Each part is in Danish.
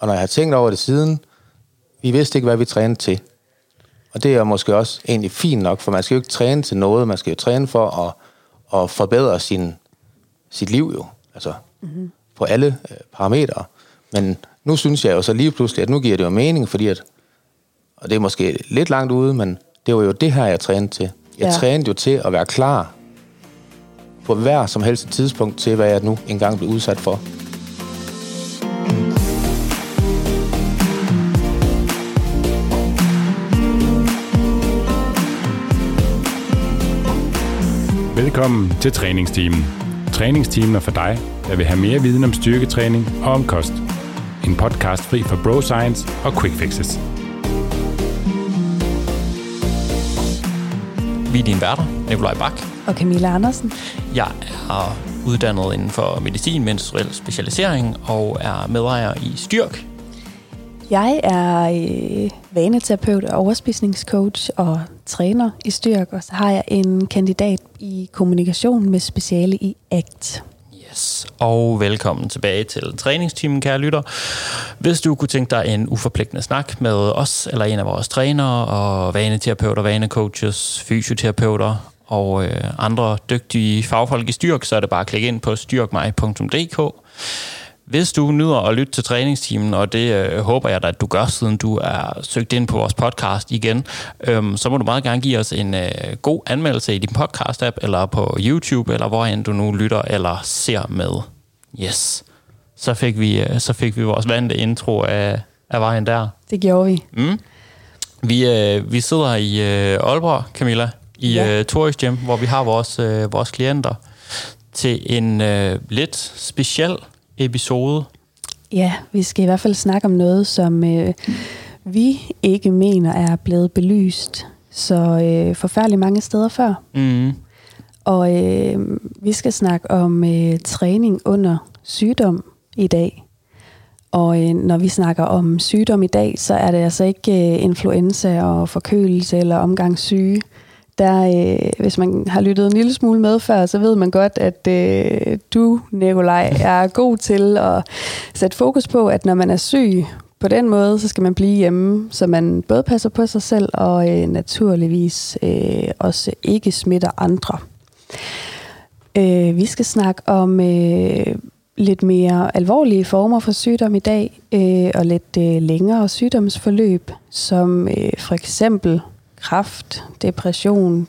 Og når jeg har tænkt over det siden, vi vidste ikke, hvad vi trænede til. Og det er måske også egentlig fint nok, for man skal jo ikke træne til noget, man skal jo træne for at, at forbedre sin, sit liv jo, altså mm-hmm. på alle øh, parametre. Men nu synes jeg jo så lige pludselig, at nu giver det jo mening, fordi at, og det er måske lidt langt ude, men det var jo det her, jeg trænede til. Jeg ja. trænede jo til at være klar på hver som helst tidspunkt til, hvad jeg nu engang blev udsat for. Velkommen til træningsteamen. Træningsteamen er for dig, der vil have mere viden om styrketræning og om kost. En podcast fri for bro science og quick fixes. Vi er dine værter, Nikolaj Bak. Og Camilla Andersen. Jeg er uddannet inden for medicin, menstruel specialisering og er medejer i Styrk. Jeg er øh, vaneterapeut og overspisningscoach og træner i Styrk, og så har jeg en kandidat i kommunikation med speciale i ACT. Yes, og velkommen tilbage til træningsteamen, kære lytter. Hvis du kunne tænke dig en uforpligtende snak med os, eller en af vores trænere, og vaneterapeuter, vanecoaches, fysioterapeuter og øh, andre dygtige fagfolk i Styrk, så er det bare at klikke ind på styrkmig.dk. Hvis du nyder at lytte til træningsteamen, og det øh, håber jeg da, at du gør, siden du er søgt ind på vores podcast igen, øhm, så må du meget gerne give os en øh, god anmeldelse i din podcast-app, eller på YouTube, eller hvor end du nu lytter eller ser med. Yes. Så fik vi, øh, så fik vi vores vante intro af, af vejen der. Det gjorde vi. Mm. Vi, øh, vi sidder i øh, Aalborg, Camilla, i ja. øh, Toris Gym, hvor vi har vores, øh, vores klienter til en øh, lidt speciel episode. Ja, vi skal i hvert fald snakke om noget, som øh, vi ikke mener er blevet belyst så øh, forfærdeligt mange steder før. Mm. Og øh, vi skal snakke om øh, træning under sygdom i dag. Og øh, når vi snakker om sygdom i dag, så er det altså ikke øh, influenza og forkølelse eller omgangssyge der, øh, hvis man har lyttet en lille smule med før, så ved man godt, at øh, du, Nikolaj, er god til at sætte fokus på, at når man er syg på den måde, så skal man blive hjemme, så man både passer på sig selv og øh, naturligvis øh, også ikke smitter andre. Øh, vi skal snakke om øh, lidt mere alvorlige former for sygdom i dag, øh, og lidt øh, længere sygdomsforløb, som øh, for eksempel kræft, depression,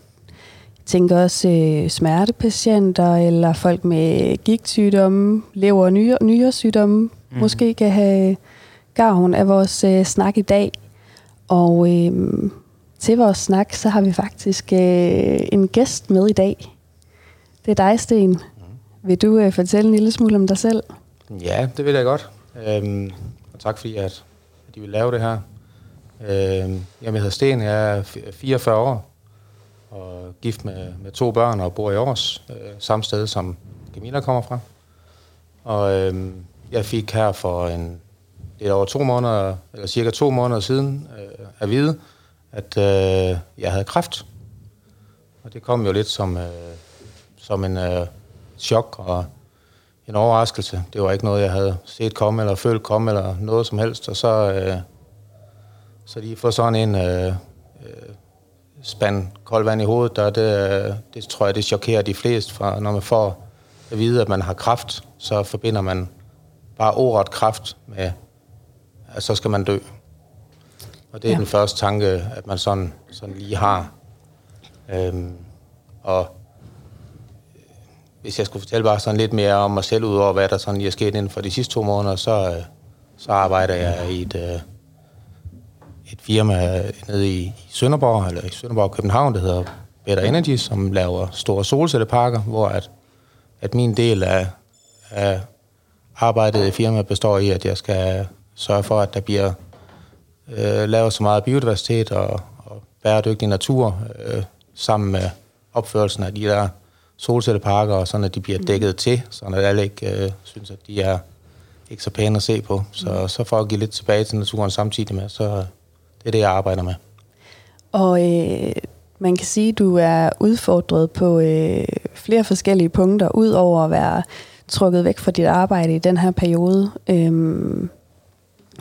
jeg tænker også øh, smertepatienter eller folk med gigtsygdomme, lever- og nyre, nyresygdomme, mm. måske kan have gavn af vores øh, snak i dag. Og øh, til vores snak, så har vi faktisk øh, en gæst med i dag. Det er dig, Sten. Mm. Vil du øh, fortælle en lille smule om dig selv? Ja, det vil jeg godt. Øhm, og tak fordi, at, at de vil lave det her. Øh, jeg hedder Sten, jeg er 44 år og gift med, med to børn og bor i Aarhus, øh, samme sted som Camilla kommer fra. Og øh, jeg fik her for en lidt over to måneder, eller cirka to måneder siden, øh, at vide, at øh, jeg havde kræft. Og det kom jo lidt som, øh, som en øh, chok og en overraskelse. Det var ikke noget, jeg havde set komme, eller følt komme, eller noget som helst. Og så øh, så lige få sådan en øh, øh, spand koldt vand i hovedet, der, det, øh, det tror jeg, det chokerer de fleste, fra, når man får at vide, at man har kraft, så forbinder man bare ordet kraft med, at så skal man dø. Og det er ja. den første tanke, at man sådan, sådan lige har. Øhm, og øh, hvis jeg skulle fortælle bare sådan lidt mere om mig selv, ud over hvad der sådan lige er sket inden for de sidste to måneder, så, øh, så arbejder jeg i et, et firma nede i Sønderborg, eller i Sønderborg København, der hedder Better Energy, som laver store solcelleparker, hvor at, at min del af, af arbejdet i firmaet består i, at jeg skal sørge for, at der bliver øh, lavet så meget biodiversitet og, og bæredygtig natur øh, sammen med opførelsen af de der solcelleparker, og sådan at de bliver mm. dækket til, så at alle ikke øh, synes, at de er ikke så pæne at se på. Så, så for at give lidt tilbage til naturen samtidig med, så, det er det, jeg arbejder med. Og øh, man kan sige, at du er udfordret på øh, flere forskellige punkter, ud over at være trukket væk fra dit arbejde i den her periode. Øhm,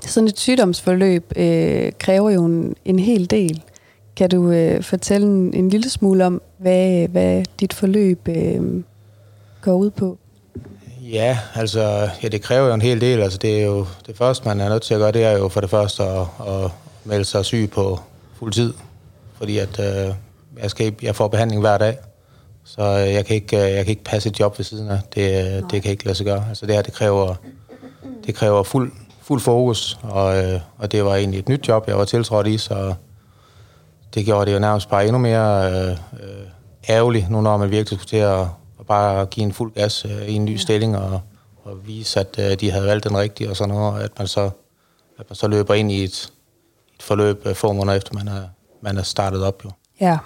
sådan et sygdomsforløb øh, kræver jo en, en hel del. Kan du øh, fortælle en, en lille smule om, hvad, hvad dit forløb øh, går ud på? Ja, altså, ja, det kræver jo en hel del. Altså, det er jo det første, man er nødt til at gøre, det er jo for det første at, at melde sig syg på fuld tid. Fordi at øh, jeg, skal, jeg får behandling hver dag. Så øh, jeg kan ikke, øh, jeg kan ikke passe et job ved siden af. Det, øh, det kan ikke lade sig gøre. Altså det her, det kræver, det kræver fuld, fuld fokus, og, øh, og det var egentlig et nyt job, jeg var tiltrådt i, så det gjorde det jo nærmest bare endnu mere øh, øh, ærgerligt, nu når man virkelig skulle til at, at bare give en fuld gas øh, i en ny stilling, og, og vise, at øh, de havde valgt den rigtige og sådan noget, og at man så, at man så løber ind i et forløb øh, få måneder efter, man er, man er startet op jo. Ja,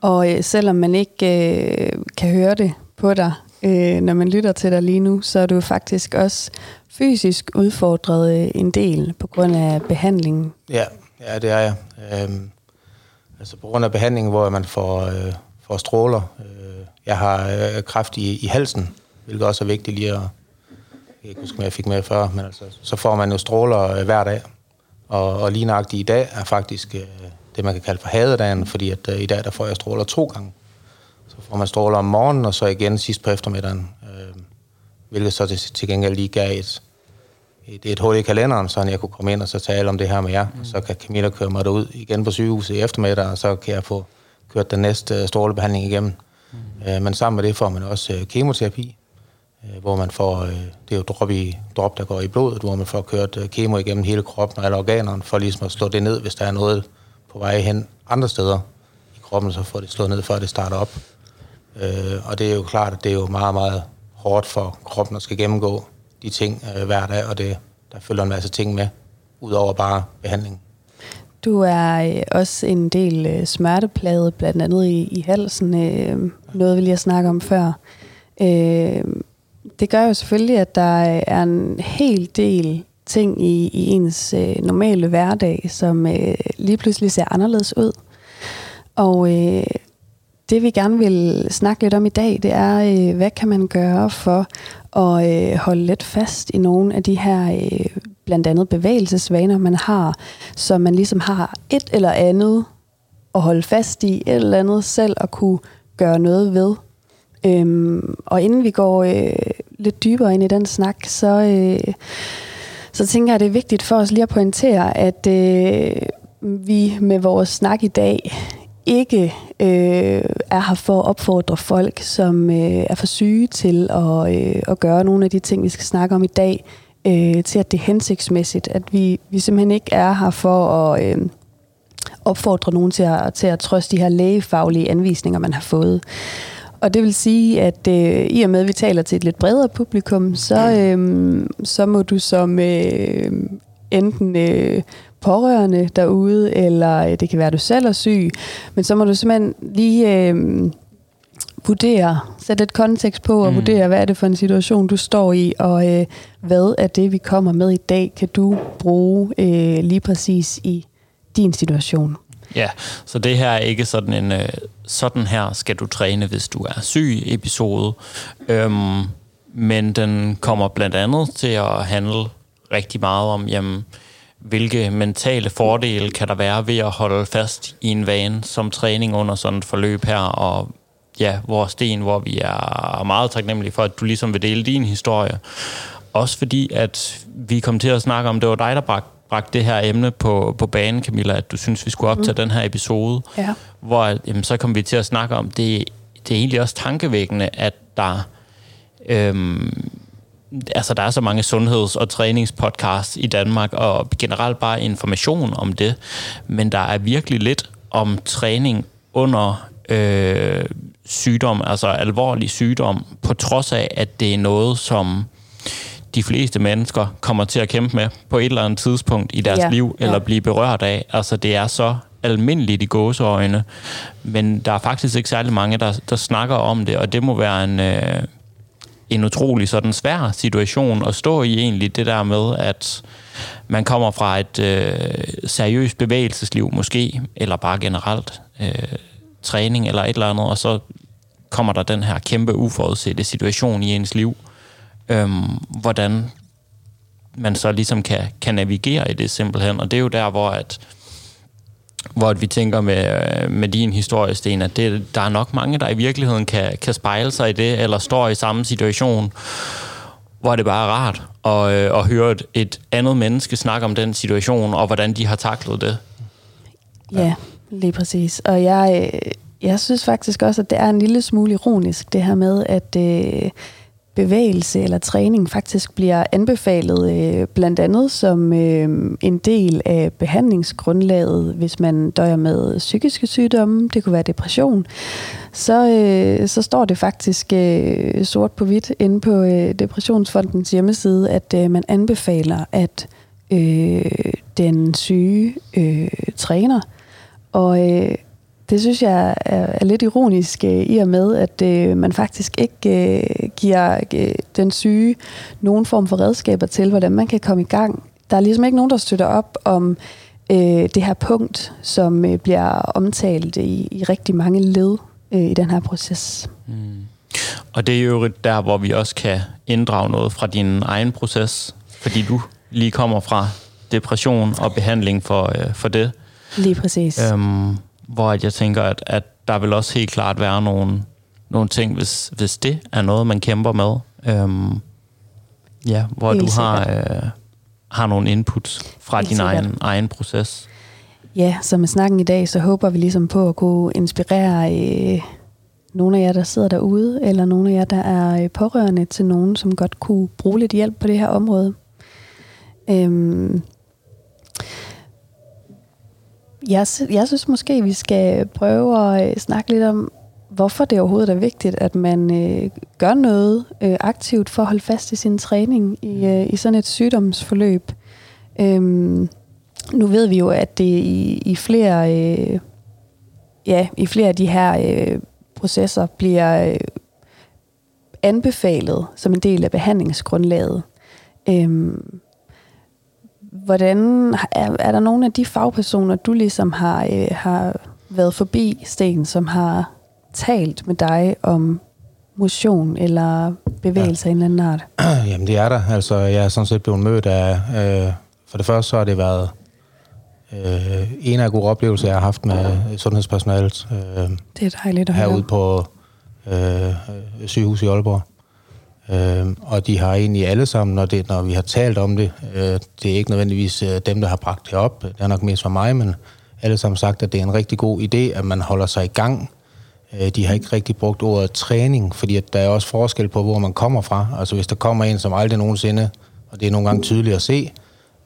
og øh, selvom man ikke øh, kan høre det på dig, øh, når man lytter til dig lige nu, så er du faktisk også fysisk udfordret øh, en del på grund af behandlingen. Ja, ja det er jeg. Øhm, altså på grund af behandlingen, hvor man får, øh, får stråler. Øh, jeg har øh, kræft i, i halsen, hvilket også er vigtigt lige at... Jeg kan huske, jeg fik med før, men altså, så får man jo stråler øh, hver dag. Og, og lige nøjagtigt i dag er faktisk... Øh, det, man kan kalde for hadedagen, fordi at uh, i dag, der får jeg stråler to gange. Så får man stråler om morgenen, og så igen sidst på eftermiddagen, øh, hvilket så til, til gengæld lige gav et, et, et hul i kalenderen, så jeg kunne komme ind og så tale om det her med jer. Mm. Så kan Camilla køre mig derud igen på sygehuset i eftermiddag, og så kan jeg få kørt den næste strålebehandling igennem. Mm. Øh, men sammen med det får man også øh, kemoterapi, øh, hvor man får, øh, det er jo drop, i, drop, der går i blodet, hvor man får kørt øh, kemo igennem hele kroppen og alle organerne, for ligesom at slå det ned, hvis der er noget, på vej hen andre steder i kroppen, så får det slået ned, før det starter op. Øh, og det er jo klart, at det er jo meget, meget hårdt for kroppen at skal gennemgå de ting øh, hver dag, og det, der følger en masse ting med, udover bare behandling. Du er øh, også en del øh, smerteplade, blandt andet i, i halsen, øh, noget vi lige har snakket om før. Øh, det gør jo selvfølgelig, at der er en hel del ting i, i ens øh, normale hverdag, som øh, lige pludselig ser anderledes ud. Og øh, det vi gerne vil snakke lidt om i dag, det er, øh, hvad kan man gøre for at øh, holde lidt fast i nogle af de her øh, blandt andet bevægelsesvaner, man har, så man ligesom har et eller andet at holde fast i, et eller andet selv at kunne gøre noget ved. Øhm, og inden vi går øh, lidt dybere ind i den snak, så... Øh, så tænker jeg, at det er vigtigt for os lige at pointere, at øh, vi med vores snak i dag ikke øh, er her for at opfordre folk, som øh, er for syge til at, øh, at gøre nogle af de ting, vi skal snakke om i dag, øh, til at det er hensigtsmæssigt. At vi, vi simpelthen ikke er her for at øh, opfordre nogen til at, til at trøste de her lægefaglige anvisninger, man har fået. Og det vil sige, at øh, i og med, at vi taler til et lidt bredere publikum, så, øh, så må du som øh, enten øh, pårørende derude, eller øh, det kan være, at du selv er syg, men så må du simpelthen lige øh, vurdere, sætte et kontekst på og mm. vurdere, hvad er det for en situation, du står i, og øh, hvad er det, vi kommer med i dag, kan du bruge øh, lige præcis i din situation. Ja, så det her er ikke sådan en, øh, sådan her skal du træne, hvis du er syg episode. Øhm, men den kommer blandt andet til at handle rigtig meget om, jamen, hvilke mentale fordele kan der være ved at holde fast i en vane som træning under sådan et forløb her, og ja, hvor sten, hvor vi er meget taknemmelige for, at du ligesom vil dele din historie. Også fordi, at vi kom til at snakke om, det var dig, der bragte bragt det her emne på, på banen, Camilla, at du synes, vi skulle optage mm. den her episode, ja. hvor jamen, så kom vi til at snakke om, det, det er egentlig også tankevækkende, at der, øhm, altså, der er så mange sundheds- og træningspodcasts i Danmark, og generelt bare information om det, men der er virkelig lidt om træning under øh, sygdom, altså alvorlig sygdom, på trods af, at det er noget, som de fleste mennesker kommer til at kæmpe med på et eller andet tidspunkt i deres ja, liv, eller ja. blive berørt af. Altså det er så almindeligt i gåseøjne, men der er faktisk ikke særlig mange, der, der snakker om det, og det må være en, øh, en utrolig sådan svær situation at stå i egentlig, det der med, at man kommer fra et øh, seriøst bevægelsesliv måske, eller bare generelt øh, træning eller et eller andet, og så kommer der den her kæmpe uforudsete situation i ens liv, øhm, hvordan man så ligesom kan, kan navigere i det simpelthen. Og det er jo der, hvor at, hvor vi tænker med, med din historie, Sten, at det, der er nok mange, der i virkeligheden kan, kan spejle sig i det, eller står i samme situation, hvor det bare er rart at, øh, at høre et, et andet menneske snakke om den situation, og hvordan de har taklet det. Ja, lige præcis. Og jeg, øh, jeg synes faktisk også, at det er en lille smule ironisk, det her med, at øh, bevægelse eller træning faktisk bliver anbefalet øh, blandt andet som øh, en del af behandlingsgrundlaget, hvis man døjer med psykiske sygdomme, det kunne være depression, så, øh, så står det faktisk øh, sort på hvidt inde på øh, Depressionsfondens hjemmeside, at øh, man anbefaler, at øh, den syge øh, træner. Og øh, det synes jeg er, lidt ironisk øh, i og med, at øh, man faktisk ikke øh, giver øh, den syge nogen form for redskaber til, hvordan man kan komme i gang. Der er ligesom ikke nogen, der støtter op om øh, det her punkt, som øh, bliver omtalt i, i rigtig mange led øh, i den her proces. Mm. Og det er jo der, hvor vi også kan inddrage noget fra din egen proces, fordi du lige kommer fra depression og behandling for, øh, for det. Lige præcis. Øhm, hvor jeg tænker, at, at der vil også helt klart være nogle, nogle ting, hvis, hvis det er noget, man kæmper med. Øhm, ja, hvor helt du har, øh, har nogle inputs fra helt din egen, egen proces. Ja, så med snakken i dag, så håber vi ligesom på at kunne inspirere øh, nogle af jer, der sidder derude, eller nogle af jer, der er øh, pårørende til nogen, som godt kunne bruge lidt hjælp på det her område. Øhm, jeg, jeg synes måske, vi skal prøve at øh, snakke lidt om, hvorfor det overhovedet er vigtigt, at man øh, gør noget øh, aktivt for at holde fast i sin træning i, øh, i sådan et sygdomsforløb. Øhm, nu ved vi jo, at det i, i flere øh, ja, i flere af de her øh, processer bliver øh, anbefalet som en del af behandlingsgrundlaget. Øhm, hvordan er, er der nogle af de fagpersoner, du ligesom har, øh, har været forbi, Sten, som har talt med dig om motion eller bevægelse ja. af en eller anden art? Jamen det er der. Altså, jeg er sådan set blevet mødt af... Øh, for det første så har det været øh, en af gode oplevelser, jeg har haft med sundhedspersonalet. Øh, det er dejligt at høre. Herude på øh, sygehus i Aalborg. Øh, og de har egentlig alle sammen, når, det, når vi har talt om det, øh, det er ikke nødvendigvis øh, dem, der har bragt det op, det er nok mest for mig, men alle sammen sagt, at det er en rigtig god idé, at man holder sig i gang. Øh, de har ikke rigtig brugt ordet træning, fordi at der er også forskel på, hvor man kommer fra. Altså hvis der kommer en, som aldrig nogensinde, og det er nogle gange tydeligt at se,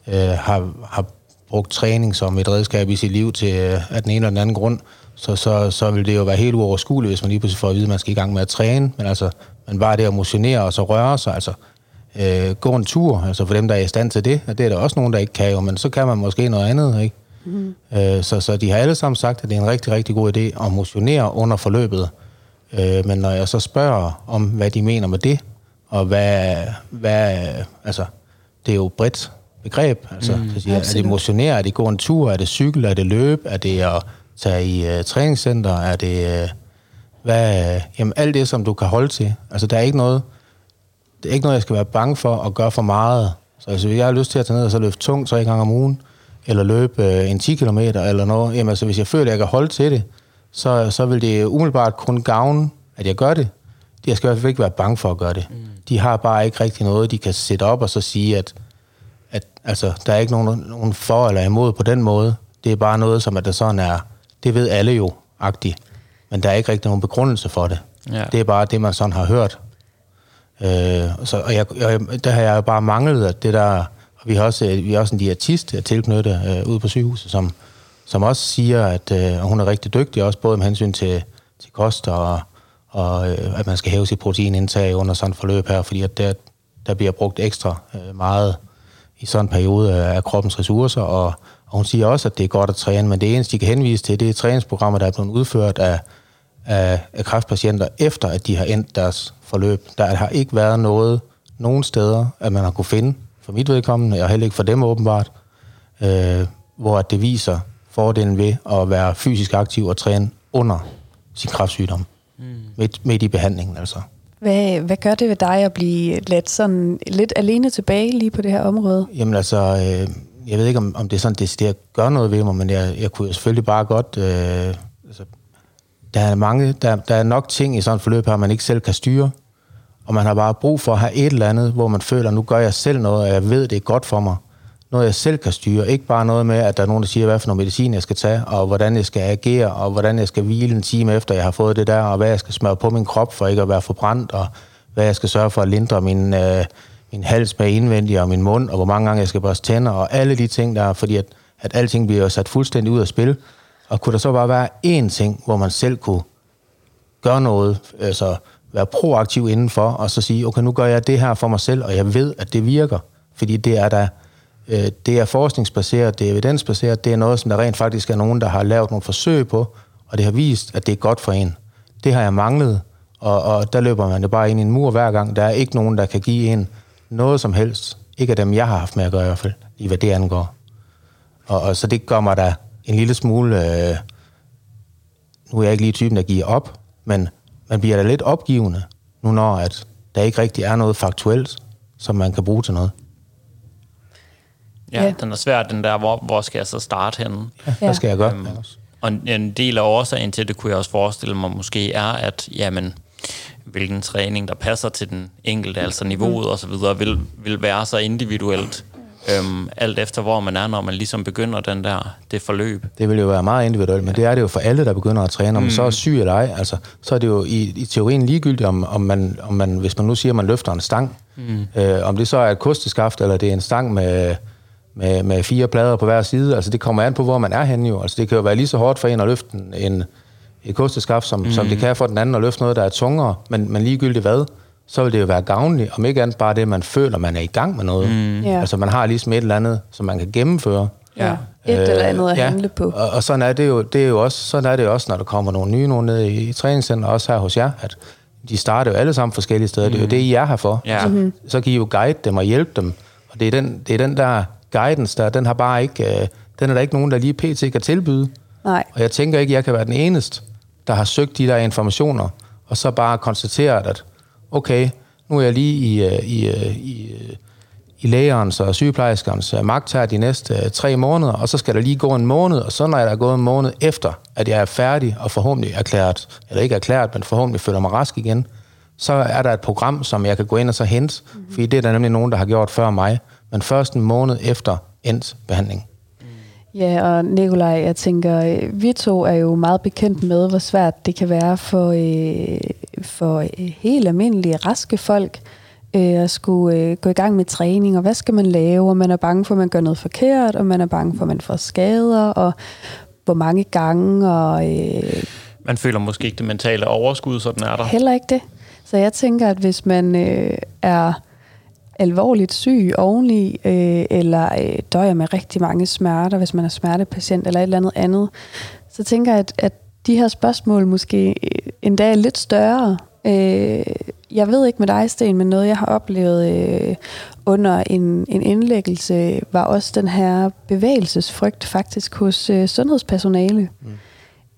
øh, har, har brugt træning som et redskab i sit liv til øh, af den ene eller den anden grund, så, så, så vil det jo være helt uoverskueligt, hvis man lige pludselig får at vide, at man skal i gang med at træne. Men altså, man bare det at motionere og så røre sig, altså øh, gå en tur, altså for dem, der er i stand til det, og det er der også nogen, der ikke kan jo, men så kan man måske noget andet, ikke? Mm. Øh, så, så de har alle sammen sagt, at det er en rigtig, rigtig god idé at motionere under forløbet. Øh, men når jeg så spørger om, hvad de mener med det, og hvad, hvad altså, det er jo bredt begreb, altså, mm, siger, er det motionere, er det gå en tur, er det cykel, er det løb, er det at tage i uh, træningscenter, er det... Uh, hvad, jamen alt det, som du kan holde til. Altså, der er ikke noget, det er ikke noget, jeg skal være bange for at gøre for meget. Så altså, hvis jeg har lyst til at tage ned og så løfte tungt tre gange om ugen, eller løbe øh, en 10 km eller noget, jamen altså, hvis jeg føler, at jeg kan holde til det, så, så vil det umiddelbart kun gavne, at jeg gør det. Jeg skal i hvert fald ikke være bange for at gøre det. Mm. De har bare ikke rigtig noget, de kan sætte op og så sige, at, at altså, der er ikke nogen, nogen for eller imod på den måde. Det er bare noget, som at der sådan er, det ved alle jo, agtigt men der er ikke rigtig nogen begrundelse for det. Ja. Det er bare det, man sådan har hørt. Øh, så, og jeg, jeg, der har jeg jo bare manglet, at det der... Og vi har også, vi har også en diætist tilknyttet øh, ude på sygehuset, som, som også siger, at øh, hun er rigtig dygtig, også både med hensyn til, til kost og, og øh, at man skal hæve sit proteinindtag under sådan et forløb her, fordi at der, der bliver brugt ekstra øh, meget i sådan en periode af kroppens ressourcer, og, og hun siger også, at det er godt at træne, men det eneste, de kan henvise til, det er træningsprogrammer, der er blevet udført af, af, af kræftpatienter, efter at de har endt deres forløb. Der har ikke været noget, nogen steder, at man har kunne finde, for mit vedkommende, og heller ikke for dem åbenbart, øh, hvor det viser fordelen ved at være fysisk aktiv og træne under sin kræftsygdom. Mm. Midt, midt i behandlingen, altså. Hvad, hvad gør det ved dig at blive lidt, sådan, lidt alene tilbage lige på det her område? Jamen altså, øh, jeg ved ikke, om, om det er sådan, det, det gør noget ved mig, men jeg, jeg kunne selvfølgelig bare godt... Øh, altså, der er mange, der, der er nok ting i sådan et forløb her, man ikke selv kan styre. Og man har bare brug for at have et eller andet, hvor man føler, nu gør jeg selv noget, og jeg ved, det er godt for mig. Noget, jeg selv kan styre. Ikke bare noget med, at der er nogen, der siger, hvad for noget medicin jeg skal tage, og hvordan jeg skal agere, og hvordan jeg skal hvile en time efter, jeg har fået det der, og hvad jeg skal smøre på min krop, for ikke at være forbrændt, og hvad jeg skal sørge for at lindre min, øh, min hals med indvendig, og min mund, og hvor mange gange jeg skal børste tænder, og alle de ting der, fordi at, at alting bliver sat fuldstændig ud af spil. Og kunne der så bare være én ting, hvor man selv kunne gøre noget, altså være proaktiv indenfor, og så sige, okay, nu gør jeg det her for mig selv, og jeg ved, at det virker. Fordi det er der, øh, det er forskningsbaseret, det er evidensbaseret, det er noget, som der rent faktisk er nogen, der har lavet nogle forsøg på, og det har vist, at det er godt for en. Det har jeg manglet, og, og der løber man jo bare ind i en mur hver gang. Der er ikke nogen, der kan give en noget som helst. Ikke af dem, jeg har haft med at gøre i hvert fald, i hvad det angår. Og, og så det gør mig da en lille smule... Øh, nu er jeg ikke lige typen, der giver op, men man bliver da lidt opgivende, nu når at der ikke rigtig er noget faktuelt, som man kan bruge til noget. Ja, ja. den er svær, den der, hvor, hvor skal jeg så starte henne? Ja, hvad skal jeg gøre? Øhm, og en del af årsagen til det, kunne jeg også forestille mig måske, er, at jamen, hvilken træning, der passer til den enkelte, altså niveauet osv., vil, vil være så individuelt, øhm, alt efter hvor man er, når man ligesom begynder den der, det forløb. Det vil jo være meget individuelt, men det er det jo for alle, der begynder at træne. Om mm. så er syg eller ej, altså, så er det jo i, i teorien ligegyldigt, om, om, man, om man, hvis man nu siger, at man løfter en stang, mm. øh, om det så er et kosteskaft, eller det er en stang med, med, med fire plader på hver side, altså det kommer an på, hvor man er henne jo. Altså det kan jo være lige så hårdt for en at løfte en, en et kosteskaft, som, mm. som det kan for den anden at løfte noget, der er tungere, men, men ligegyldigt hvad, så vil det jo være gavnligt, om ikke andet bare det, man føler, man er i gang med noget. Mm. Yeah. Altså man har ligesom et eller andet, som man kan gennemføre. Ja. Et øh, eller andet at ja. handle på. Og, og sådan er det jo, det er jo også, sådan er det også, når der kommer nogle nye nogen ned i, i træningscenter, også her hos jer, at de starter jo alle sammen forskellige steder. Mm. Det er jo det, I er her for. Ja. Mm-hmm. Så kan I jo guide dem og hjælpe dem. Og det er den, det er den der guidance der, den har bare ikke, øh, den er der ikke nogen, der lige pt. kan tilbyde. Nej. Og jeg tænker ikke, at jeg kan være den eneste, der har søgt de der informationer, og så bare konstateret, at okay, nu er jeg lige i, øh, i, øh, i, øh, i lægerens og sygeplejerskernes magt her de næste tre måneder, og så skal der lige gå en måned, og så når jeg er gået en måned efter, at jeg er færdig og forhåbentlig erklæret, eller ikke erklæret, men forhåbentlig føler mig rask igen, så er der et program, som jeg kan gå ind og så hente, mm-hmm. fordi det er der nemlig nogen, der har gjort før mig, men først en måned efter endt behandling. Ja, og Nikolaj, jeg tænker, øh, vi to er jo meget bekendt med, hvor svært det kan være for, øh, for øh, helt almindelige, raske folk øh, at skulle øh, gå i gang med træning, og hvad skal man lave, og man er bange for, at man gør noget forkert, og man er bange for, at man får skader, og hvor mange gange, og... Øh, man føler måske ikke det mentale overskud, sådan er der. Heller ikke det. Så jeg tænker, at hvis man øh, er alvorligt syg oveni, øh, eller øh, døjer med rigtig mange smerter, hvis man er smertepatient eller et eller andet andet, så tænker jeg, at, at de her spørgsmål måske øh, endda er lidt større. Øh, jeg ved ikke med dig, Sten, men noget, jeg har oplevet øh, under en, en indlæggelse, var også den her bevægelsesfrygt faktisk hos øh, sundhedspersonale. Mm.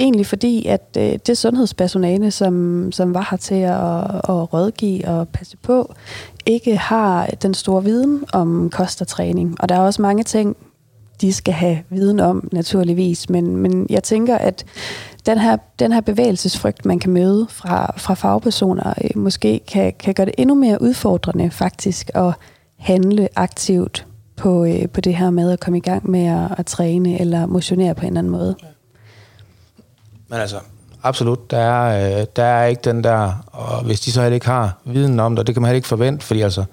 Egentlig fordi, at øh, det sundhedspersonale, som, som var her til at, at rådgive og passe på, ikke har den store viden om kost og træning. Og der er også mange ting, de skal have viden om, naturligvis. Men, men jeg tænker, at den her, den her bevægelsesfrygt, man kan møde fra, fra fagpersoner, øh, måske kan, kan gøre det endnu mere udfordrende faktisk at handle aktivt på, øh, på det her med at komme i gang med at, at træne eller motionere på en eller anden måde. Men altså, absolut, der er, øh, der er ikke den der, og hvis de så heller ikke har viden om det, det kan man heller ikke forvente, fordi altså,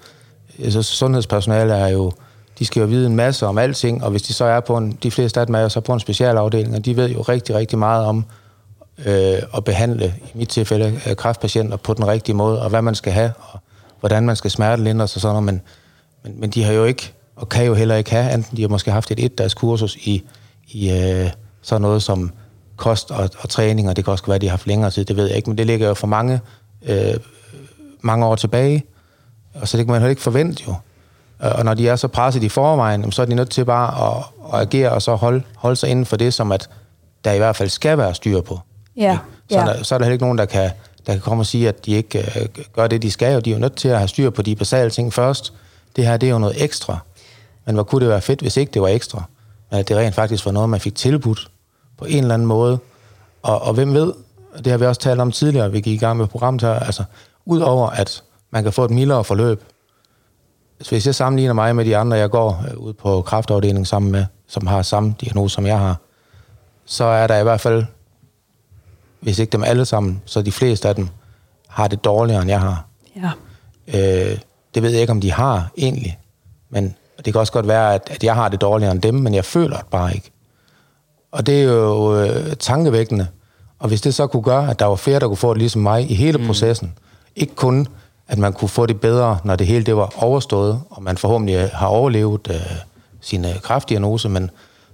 altså sundhedspersonale er jo, de skal jo vide en masse om alting, og hvis de så er på en, de fleste af dem er så på en specialafdeling, og de ved jo rigtig, rigtig meget om øh, at behandle, i mit tilfælde, øh, kræftpatienter på den rigtige måde, og hvad man skal have, og hvordan man skal smertelindre og sådan noget, men, men, men de har jo ikke, og kan jo heller ikke have, enten de har måske haft et et-dags kursus i, i øh, sådan noget som kost og, og træning, og det kan også være, at de har haft længere tid, det ved jeg ikke, men det ligger jo for mange, øh, mange år tilbage, og så det kan man heller ikke forvente jo. Og når de er så presset i forvejen, så er de nødt til bare at, at agere og så holde, holde sig inden for det, som at der i hvert fald skal være styr på. Ja. Så, ja. Der, så er der heller ikke nogen, der kan, der kan komme og sige, at de ikke øh, gør det, de skal, og de er jo nødt til at have styr på de basale ting først. Det her, det er jo noget ekstra. Men hvor kunne det være fedt, hvis ikke det var ekstra? Men at det rent faktisk var noget, man fik tilbudt på en eller anden måde. Og, og hvem ved, det har vi også talt om tidligere, vi gik i gang med programmet her, altså udover at man kan få et mildere forløb, hvis jeg sammenligner mig med de andre, jeg går øh, ud på kraftafdelingen sammen med, som har samme diagnose, som jeg har, så er der i hvert fald, hvis ikke dem alle sammen, så de fleste af dem har det dårligere, end jeg har. Ja. Øh, det ved jeg ikke, om de har egentlig, men det kan også godt være, at, at jeg har det dårligere end dem, men jeg føler det bare ikke. Og det er jo øh, tankevækkende. Og hvis det så kunne gøre, at der var flere, der kunne få det ligesom mig i hele mm. processen, ikke kun at man kunne få det bedre, når det hele det var overstået, og man forhåbentlig har overlevet øh, sin øh, kraftdiagnose, men,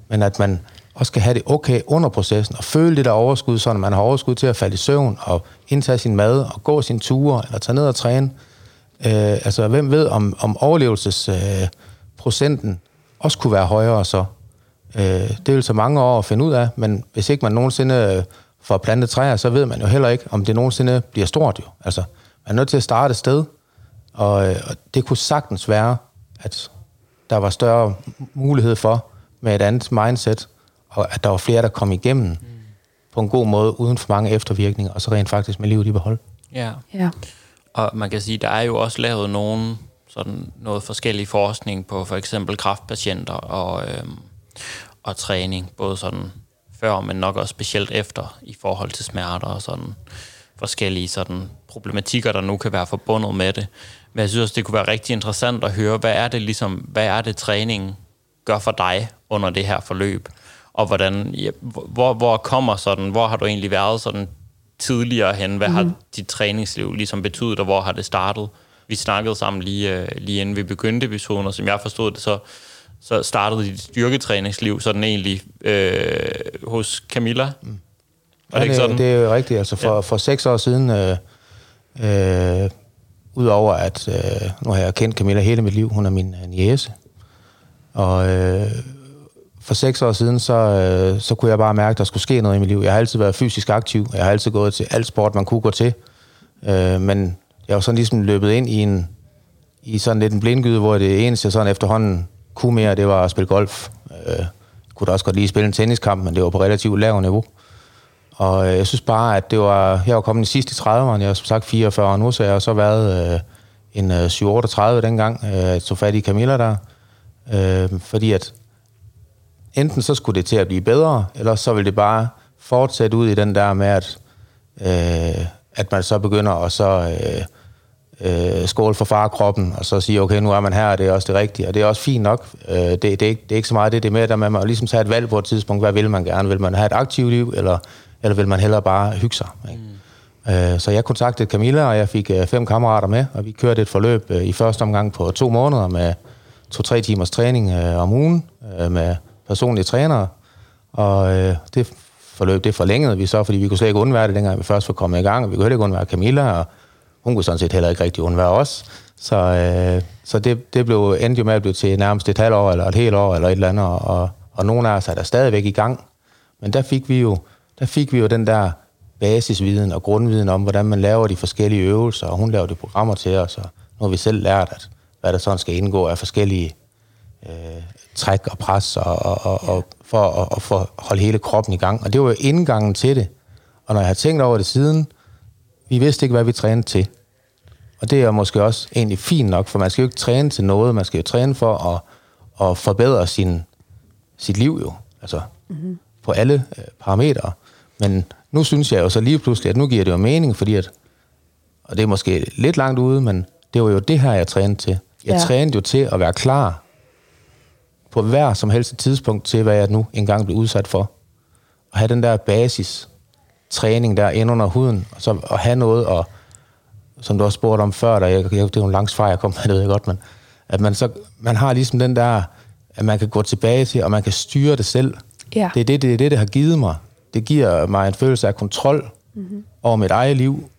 men at man også skal have det okay under processen, og føle det der overskud, så man har overskud til at falde i søvn, og indtage sin mad, og gå sin ture, eller tage ned og træne. Øh, altså, hvem ved, om, om overlevelsesprocenten øh, også kunne være højere så? Øh, det vil så mange år at finde ud af, men hvis ikke man nogensinde øh, får plantet træer, så ved man jo heller ikke, om det nogensinde bliver stort jo. Altså, man er nødt til at starte et sted, og, øh, og det kunne sagtens være, at der var større mulighed for med et andet mindset, og at der var flere, der kom igennem mm. på en god måde, uden for mange eftervirkninger, og så rent faktisk med livet i behold. Ja. Ja. Og man kan sige, der er jo også lavet nogen sådan noget forskellig forskning på for eksempel kraftpatienter og, øhm, og træning, både sådan før, men nok også specielt efter i forhold til smerter og sådan forskellige sådan problematikker, der nu kan være forbundet med det. Men jeg synes også, det kunne være rigtig interessant at høre, hvad er det ligesom, hvad er det træningen gør for dig under det her forløb? Og hvordan, ja, hvor, hvor kommer sådan, hvor har du egentlig været sådan tidligere hen? Hvad mm. har dit træningsliv ligesom betydet, og hvor har det startet? Vi snakkede sammen lige, øh, lige inden vi begyndte episoden, og som jeg forstod det, så, så startede dit styrketræningsliv sådan egentlig øh, hos Camilla. Mm. Det, ja, det, sådan? det er jo rigtigt. Altså for, ja. for seks år siden, øh, øh, udover at, øh, nu har jeg kendt Camilla hele mit liv, hun er min øh, niece, og øh, for seks år siden, så, øh, så kunne jeg bare mærke, at der skulle ske noget i mit liv. Jeg har altid været fysisk aktiv, jeg har altid gået til alt sport, man kunne gå til, øh, men jeg var sådan ligesom løbet ind i en i sådan lidt en blindgyde, hvor det eneste, jeg sådan efterhånden kunne mere, det var at spille golf. Jeg kunne da også godt lige spille en tenniskamp, men det var på relativt lavt niveau. Og øh, jeg synes bare, at det var... Jeg var kommet i sidste 30'erne, jeg har som sagt 44 år nu, så jeg har så været øh, en øh, 7-38 dengang, øh, jeg tog fat i Camilla der. Øh, fordi at enten så skulle det til at blive bedre, eller så ville det bare fortsætte ud i den der med, at, øh, at man så begynder at så... Øh, øh, skåle for farkroppen, og så sige, okay, nu er man her, og det er også det rigtige, og det er også fint nok. Øh, det, det, er ikke, det er ikke så meget det, det er med, at man må ligesom tage et valg på et tidspunkt, hvad vil man gerne? Vil man have et aktivt liv, eller eller vil man hellere bare hygge sig? Ikke? Mm. Øh, så jeg kontaktede Camilla, og jeg fik øh, fem kammerater med, og vi kørte et forløb øh, i første omgang på to måneder med to-tre timers træning om ugen med personlige trænere. Og det forløb, det forlængede vi så, fordi vi kunne slet ikke undvære det, dengang vi først var kommet i gang, og vi kunne heller ikke undvære Camilla, og hun kunne sådan set heller ikke rigtig undvære os. Så, øh, så det, det blev, endte jo med at blive til nærmest et halvt år, eller et helt år, eller et eller andet, og, og nogle af os er der stadigvæk i gang. Men der fik vi jo der fik vi jo den der basisviden og grundviden om, hvordan man laver de forskellige øvelser, og hun laver de programmer til os, og nu har vi selv lært, at hvad der sådan skal indgå af forskellige øh, træk og pres, og, og, og, og for at og for holde hele kroppen i gang. Og det var jo indgangen til det. Og når jeg har tænkt over det siden, vi vidste ikke, hvad vi trænede til. Og det er måske også egentlig fint nok, for man skal jo ikke træne til noget, man skal jo træne for at, at forbedre sin, sit liv jo. Altså, mm-hmm. på alle øh, parametre. Men nu synes jeg jo så lige pludselig, at nu giver det jo mening, fordi at, og det er måske lidt langt ude, men det var jo det her, jeg trænede til. Jeg ja. trænede jo til at være klar på hver som helst tidspunkt til, hvad jeg nu engang blev udsat for. At have den der basis træning der ind under huden, og så at have noget, og som du også spurgte om før, der, jeg, det er jo en lang svar, jeg kom med, det ved jeg godt, men at man, så, man har ligesom den der, at man kan gå tilbage til, og man kan styre det selv. Ja. Det er det, det, er det, det har givet mig det giver mig en følelse af kontrol mm-hmm. over mit eget liv,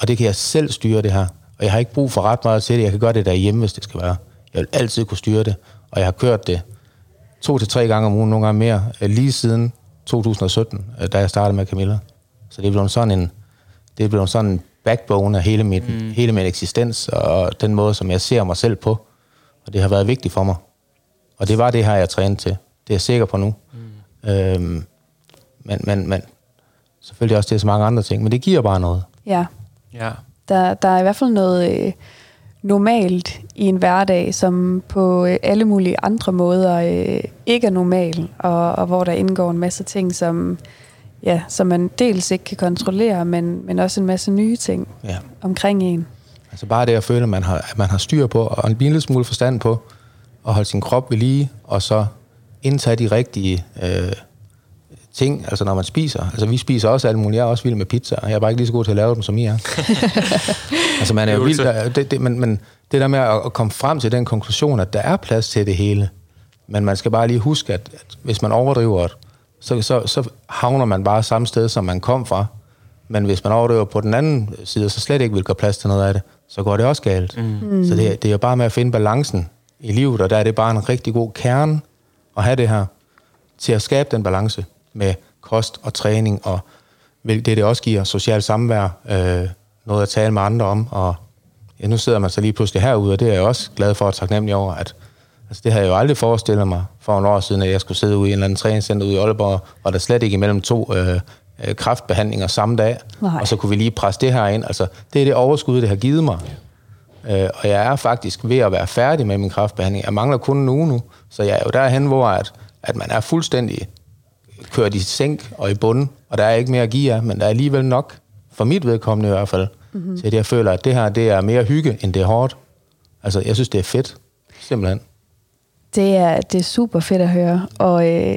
og det kan jeg selv styre det her. Og jeg har ikke brug for ret meget til det. Jeg kan gøre det derhjemme, hvis det skal være. Jeg vil altid kunne styre det, og jeg har kørt det to til tre gange om ugen, nogle gange mere, øh, lige siden 2017, øh, da jeg startede med Camilla. Så det er blevet sådan en, det er blevet sådan en backbone af hele min, mm. hele min eksistens, og den måde, som jeg ser mig selv på. Og det har været vigtigt for mig. Og det var det her, jeg trænet til. Det er jeg sikker på nu. Mm. Øhm, men, men, men selvfølgelig også det er så mange andre ting, men det giver bare noget. Ja. Ja. Der, der er i hvert fald noget øh, normalt i en hverdag, som på øh, alle mulige andre måder øh, ikke er normal, og, og hvor der indgår en masse ting, som, ja, som man dels ikke kan kontrollere, men, men også en masse nye ting Ja. omkring en. Altså bare det at føle, at man har, at man har styr på, og en lille smule forstand på, at holde sin krop ved lige, og så indtage de rigtige øh, ting, altså når man spiser. Altså vi spiser også alt muligt. Jeg er også vild med pizza, og jeg er bare ikke lige så god til at lave dem, som I er. altså man er jo vild, der, det, det, men, men det der med at, at komme frem til den konklusion, at der er plads til det hele, men man skal bare lige huske, at, at hvis man overdriver det, så, så, så havner man bare samme sted, som man kom fra. Men hvis man overdriver på den anden side, så slet ikke vil gøre plads til noget af det, så går det også galt. Mm. Så det, er- det er jo bare med at finde balancen i livet, og der er det bare en rigtig god kerne at have det her, til at skabe den balance med kost og træning, og det, det også giver social samvær, øh, noget at tale med andre om, og ja, nu sidder man så lige pludselig herude, og det er jeg også glad for og taknemmelig over, at altså, det havde jeg jo aldrig forestillet mig for en år siden, at jeg skulle sidde ude i en eller anden træningscenter ude i Aalborg, og der slet ikke imellem to øh, øh, kraftbehandlinger samme dag, Nej. og så kunne vi lige presse det her ind. Altså, det er det overskud, det har givet mig. Øh, og jeg er faktisk ved at være færdig med min kraftbehandling. Jeg mangler kun en uge nu, så jeg er jo derhen, hvor at, at man er fuldstændig kørt i sænk og i bunden, og der er ikke mere at give jer, men der er alligevel nok, for mit vedkommende i hvert fald, mm-hmm. til at jeg føler, at det her det er mere hygge, end det er hårdt. Altså, jeg synes, det er fedt. Simpelthen. Det er, det er super fedt at høre, og, øh,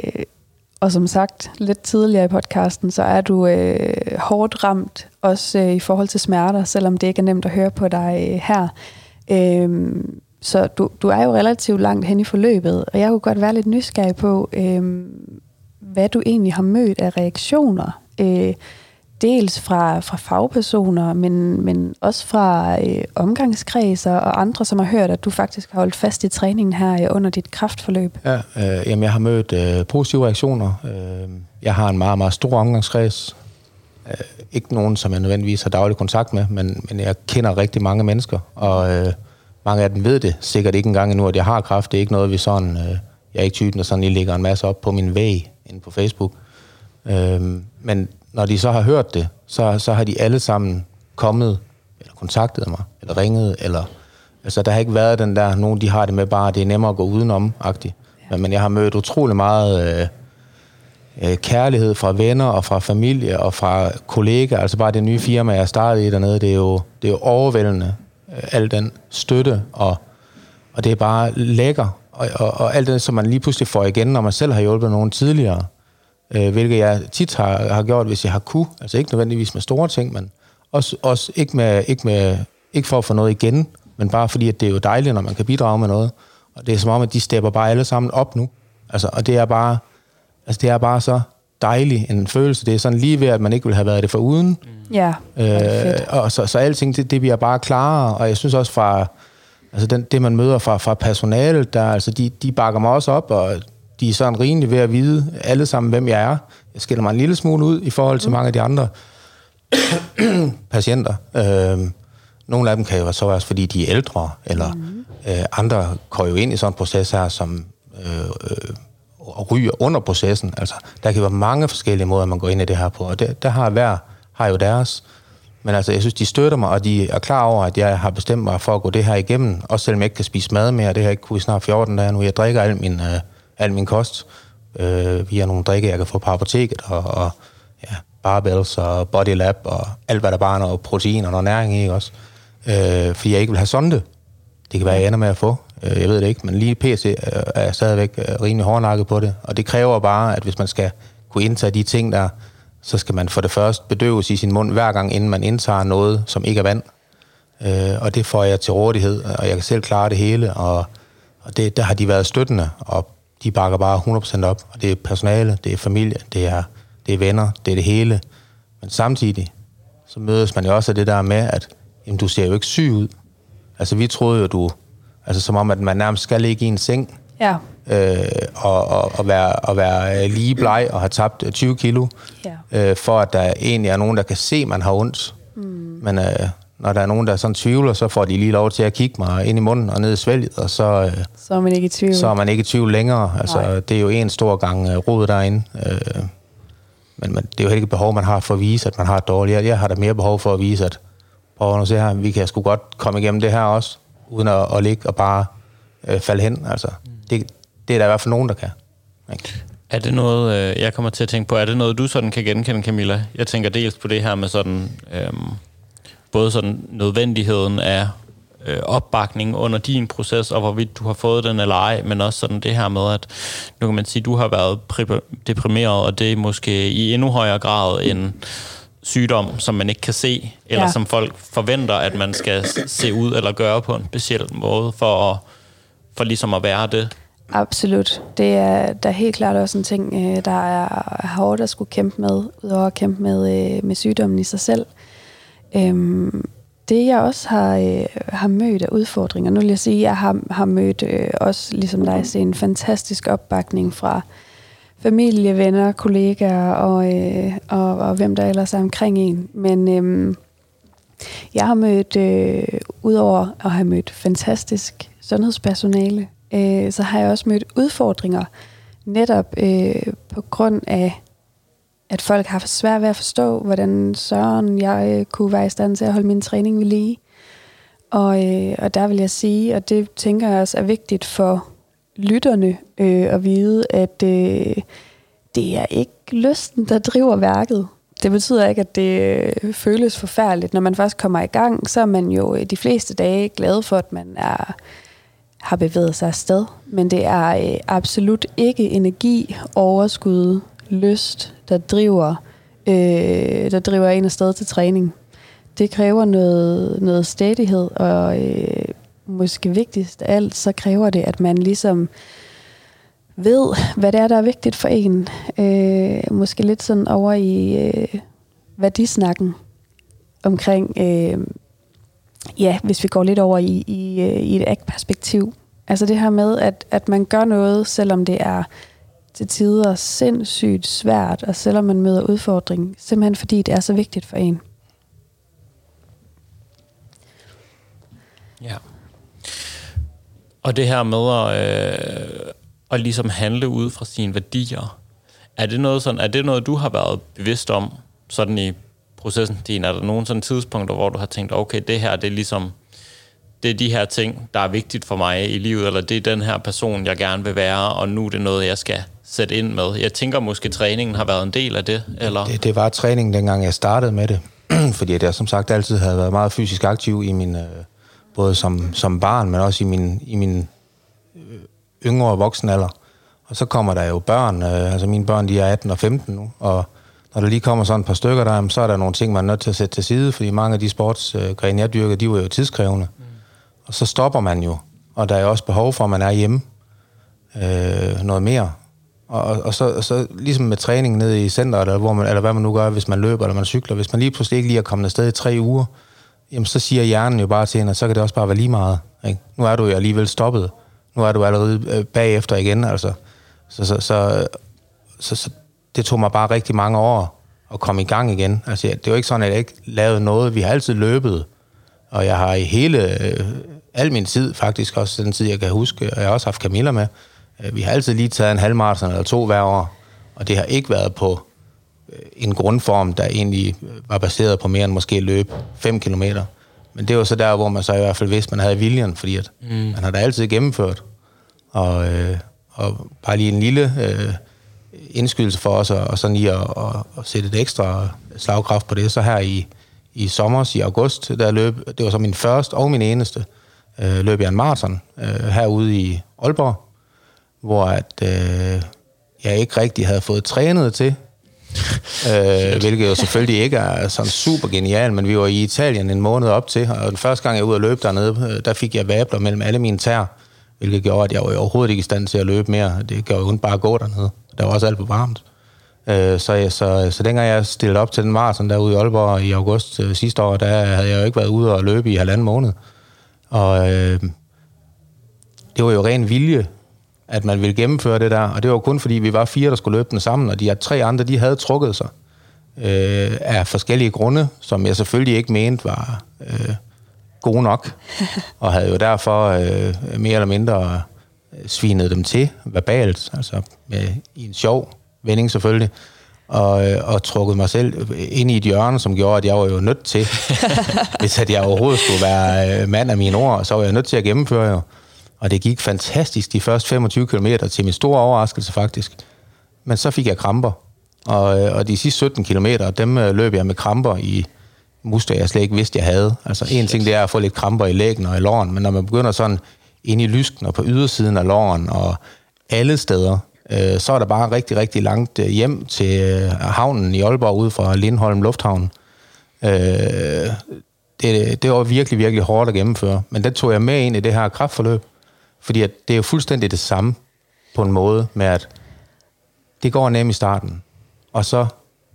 og som sagt lidt tidligere i podcasten, så er du øh, hårdt ramt, også øh, i forhold til smerter, selvom det ikke er nemt at høre på dig øh, her. Øh, så du, du er jo relativt langt hen i forløbet, og jeg kunne godt være lidt nysgerrig på, øh, hvad du egentlig har mødt af reaktioner. Øh, dels fra, fra fagpersoner, men, men også fra øh, omgangskredser og andre, som har hørt, at du faktisk har holdt fast i træningen her øh, under dit kraftforløb. Ja, øh, jamen, jeg har mødt øh, positive reaktioner. Øh, jeg har en meget, meget stor omgangskreds. Øh, ikke nogen, som jeg nødvendigvis har daglig kontakt med, men, men jeg kender rigtig mange mennesker, og øh, mange af dem ved det sikkert ikke engang endnu, at jeg har kraft. Det er ikke noget, vi sådan... Øh, jeg er ikke typen, der sådan lige lægger en masse op på min væg inde på Facebook. Øh, men når de så har hørt det, så, så har de alle sammen kommet, eller kontaktet mig, eller ringet, eller... Altså, der har ikke været den der, nogen de har det med bare, det er nemmere at gå udenom-agtigt. Men, men jeg har mødt utrolig meget... Øh, øh, kærlighed fra venner og fra familie og fra kollegaer. Altså bare det nye firma, jeg startede i dernede, det er jo, det er jo overvældende. Øh, al den støtte, og, og det er bare lækker. Og, og, og alt det, som man lige pludselig får igen, når man selv har hjulpet nogen tidligere. Øh, hvilket jeg tit har, har gjort, hvis jeg har kunne. Altså ikke nødvendigvis med store ting, men også, også ikke, med, ikke, med, ikke for at få noget igen, men bare fordi, at det er jo dejligt, når man kan bidrage med noget. Og det er som om, at de stepper bare alle sammen op nu. Altså, og det er bare... Altså, det er bare så dejlig en følelse. Det er sådan lige ved, at man ikke ville have været det for uden. Ja, hvor er det fedt. Øh, og så, så alting, det, det bliver bare klarere. Og jeg synes også fra, altså den, det man møder fra, fra personalet, der, altså de, de bakker mig også op, og de er sådan rimelig ved at vide alle sammen, hvem jeg er. Jeg skiller mig en lille smule ud i forhold til mm. mange af de andre patienter. Øh, nogle af dem kan jo så være, fordi de er ældre, eller mm. øh, andre går jo ind i sådan en proces her, som øh, øh, ryger under processen. Altså, der kan være mange forskellige måder, man går ind i det her på, og det, der har hver har jo deres. Men altså, jeg synes, de støtter mig, og de er klar over, at jeg har bestemt mig for at gå det her igennem, også selvom jeg ikke kan spise mad mere. Det har jeg ikke kunne i snart 14 dage nu. Jeg drikker al min, øh, al min kost øh, via nogle drikke, jeg kan få på apoteket, og, og ja, barbells og body lab, og alt, hvad der bare er noget protein og noget næring i, ikke også? Øh, fordi jeg ikke vil have sonde. Det kan være, jeg ender med at få. Øh, Jeg ved det ikke, men lige PC øh, er jeg stadigvæk øh, rimelig hårdnakket på det. Og det kræver bare, at hvis man skal kunne indtage de ting der, så skal man for det første bedøves i sin mund hver gang, inden man indtager noget, som ikke er vand. Øh, og det får jeg til rådighed, og jeg kan selv klare det hele. Og, og det, der har de været støttende, og de bakker bare 100% op. Og det er personale, det er familie, det er, det er venner, det er det hele. Men samtidig, så mødes man jo også af det der med, at jamen, du ser jo ikke syg ud. Altså, vi troede jo, du... Altså, som om, at man nærmest skal ligge i en seng, Ja, øh, og, og, og, være, og være øh, lige bleg og have tabt øh, 20 kilo, Ja. øh, for at der egentlig er nogen, der kan se, at man har ondt. Mm. Men øh, når der er nogen, der sådan tvivler, så får de lige lov til at kigge mig ind i munden og ned i svælget, og så, øh, Så er man ikke i tvivl. så er man ikke i tvivl længere. Altså, Nej. det er jo en stor gang øh, rod derinde. Øh, men, men det er jo ikke et behov, man har for at vise, at man har et dårligt. Jeg, jeg har da mere behov for at vise, at prøv nu se her, vi kan sgu godt komme igennem det her også, uden at, at ligge og bare øh, falde hen. Altså, det, det er der i hvert fald nogen, der kan. Ikke? Er det noget, øh, jeg kommer til at tænke på, er det noget, du sådan kan genkende, Camilla? Jeg tænker dels på det her med sådan, øhm, både sådan nødvendigheden af øh, opbakning under din proces, og hvorvidt du har fået den eller ej, men også sådan det her med, at nu kan man sige, du har været pri- deprimeret, og det er måske i endnu højere grad en sygdom, som man ikke kan se, eller Ja. som folk forventer, at man skal se ud eller gøre på en speciel måde, for, at, for ligesom at være det. Absolut. Det er, der er helt klart også en ting, øh, der er hårdt at skulle kæmpe med, udover at kæmpe med, øh, med sygdommen i sig selv. Øhm, det jeg også har, øh, har mødt af udfordringer, nu vil jeg sige, at jeg har, har mødt øh, også, ligesom dig, se en fantastisk opbakning fra familie, venner, kollegaer og, øh, og, og hvem der ellers er omkring en. Men øh, jeg har mødt, øh, udover at have mødt fantastisk sundhedspersonale, øh, så har jeg også mødt udfordringer netop øh, på grund af, at folk har haft svært ved at forstå, hvordan søren jeg øh, kunne være i stand til at holde min træning ved lige. Og, øh, og der vil jeg sige, og det tænker jeg også er vigtigt for lytterne øh, at vide, at øh, det er ikke lysten, der driver værket. Det betyder ikke, at det øh, føles forfærdeligt. Når man først kommer i gang, så er man jo øh, de fleste dage glad for, at man er, har bevæget sig afsted. Men det er øh, absolut ikke energi, overskud, lyst, der driver, øh, der driver en afsted til træning. Det kræver noget, noget stedighed, og øh, måske vigtigst af alt, så kræver det, at man ligesom ved, hvad det er, der er vigtigt for en. Øh, måske lidt sådan over i øh, værdisnakken omkring, øh, ja, hvis vi går lidt over i, i, øh, i et ægperspektiv. Altså det her med, at, at man gør noget, selvom det er til tider sindssygt svært, og selvom man møder udfordring, simpelthen fordi det er så vigtigt for en. Ja. Og det her med at, øh, at ligesom handle ud fra sine værdier, er det noget, sådan, er det noget du har været bevidst om sådan i processen din? Er der nogle sådan tidspunkter, hvor du har tænkt, okay, det her det er ligesom, det er de her ting, der er vigtigt for mig i livet, eller det er den her person, jeg gerne vil være, og nu er det noget, jeg skal sætte ind med. Jeg tænker måske, træningen har været en del af det, eller? Det, det var træningen, dengang jeg startede med det. Fordi jeg som sagt altid havde været meget fysisk aktiv i min, øh, både som, som barn, men også i min, i min øh, yngre voksenalder. Og så kommer der jo børn, øh, altså mine børn de er 18 og 15 nu, og når der lige kommer sådan et par stykker der, så er der nogle ting, man er nødt til at sætte til side, fordi mange af de sportsgrene, jeg dyrker, de var jo tidskrævende. Mm. Og så stopper man jo, og der er jo også behov for, at man er hjemme øh, noget mere. Og, og, og, så, og så ligesom med træning nede i centret, eller, hvor man, eller hvad man nu gør, hvis man løber eller man cykler, hvis man lige pludselig ikke lige er kommet afsted i tre uger, jamen så siger hjernen jo bare til en, at så kan det også bare være lige meget. Ikke? Nu er du jo alligevel stoppet. Nu er du allerede øh, bagefter igen. Altså. Så, så, så, så, så det tog mig bare rigtig mange år at komme i gang igen. Altså, det er jo ikke sådan, at jeg ikke lavede noget. Vi har altid løbet, og jeg har i hele, øh, al min tid faktisk, også den tid, jeg kan huske, og jeg har også haft Camilla med, øh, vi har altid lige taget en halvmarathon eller to hver år, og det har ikke været på øh, en grundform, der egentlig øh, var baseret på mere end måske løb 5 km. Men det var så der, hvor man så i hvert fald vidste, man havde viljen, fordi at mm. man har da altid gennemført. Og, øh, og bare lige en lille øh, indskydelse for os, og, og sådan lige at, at, at sætte et ekstra slagkraft på det. Så her i, i sommer, i august, der løb, det var så min første og min eneste, øh, løb jeg en maraton øh, herude i Aalborg, hvor at, øh, jeg ikke rigtig havde fået trænet til, øh, hvilket jo selvfølgelig ikke er sådan super genialt, men vi var i Italien en måned op til, og den første gang jeg var ude at løbe dernede, øh, der fik jeg vabler mellem alle mine tær, hvilket gjorde, at jeg var overhovedet ikke i stand til at løbe mere. Det gjorde jo kun bare at gå dernede. Der var også alt for varmt. Øh, så, jeg, så, så dengang jeg stillede op til den maraton derude i Aalborg i august øh, sidste år, der havde jeg jo ikke været ude og løbe i halvanden måned. Og øh, det var jo ren vilje, at man ville gennemføre det der. Og det var kun fordi, vi var fire, der skulle løbe den sammen, og de her tre andre, de havde trukket sig øh, af forskellige grunde, som jeg selvfølgelig ikke mente var øh, gode nok, og havde jo derfor øh, mere eller mindre svinet dem til verbalt, altså med, i en sjov vending selvfølgelig, og, øh, og trukket mig selv ind i et hjørne, som gjorde, at jeg var jo nødt til, hvis at jeg overhovedet skulle være øh, mand af mine ord, så var jeg nødt til at gennemføre jo. Og det gik fantastisk de første 25 km til min store overraskelse faktisk. Men så fik jeg kramper. Og, øh, og de sidste 17 km, dem løb jeg med kramper i muster, jeg slet ikke vidste, jeg havde. Altså en ting, det er at få lidt kramper i lægen og i låren, men når man begynder sådan ind i lysken og på ydersiden af låren og alle steder, øh, så er der bare rigtig, rigtig langt øh, hjem til øh, havnen i Aalborg ud fra Lindholm Lufthavn. Øh, det, det var virkelig, virkelig hårdt at gennemføre. Men den tog jeg med ind i det her kraftforløb, fordi at det er jo fuldstændig det samme på en måde med, at det går nemt i starten, og så,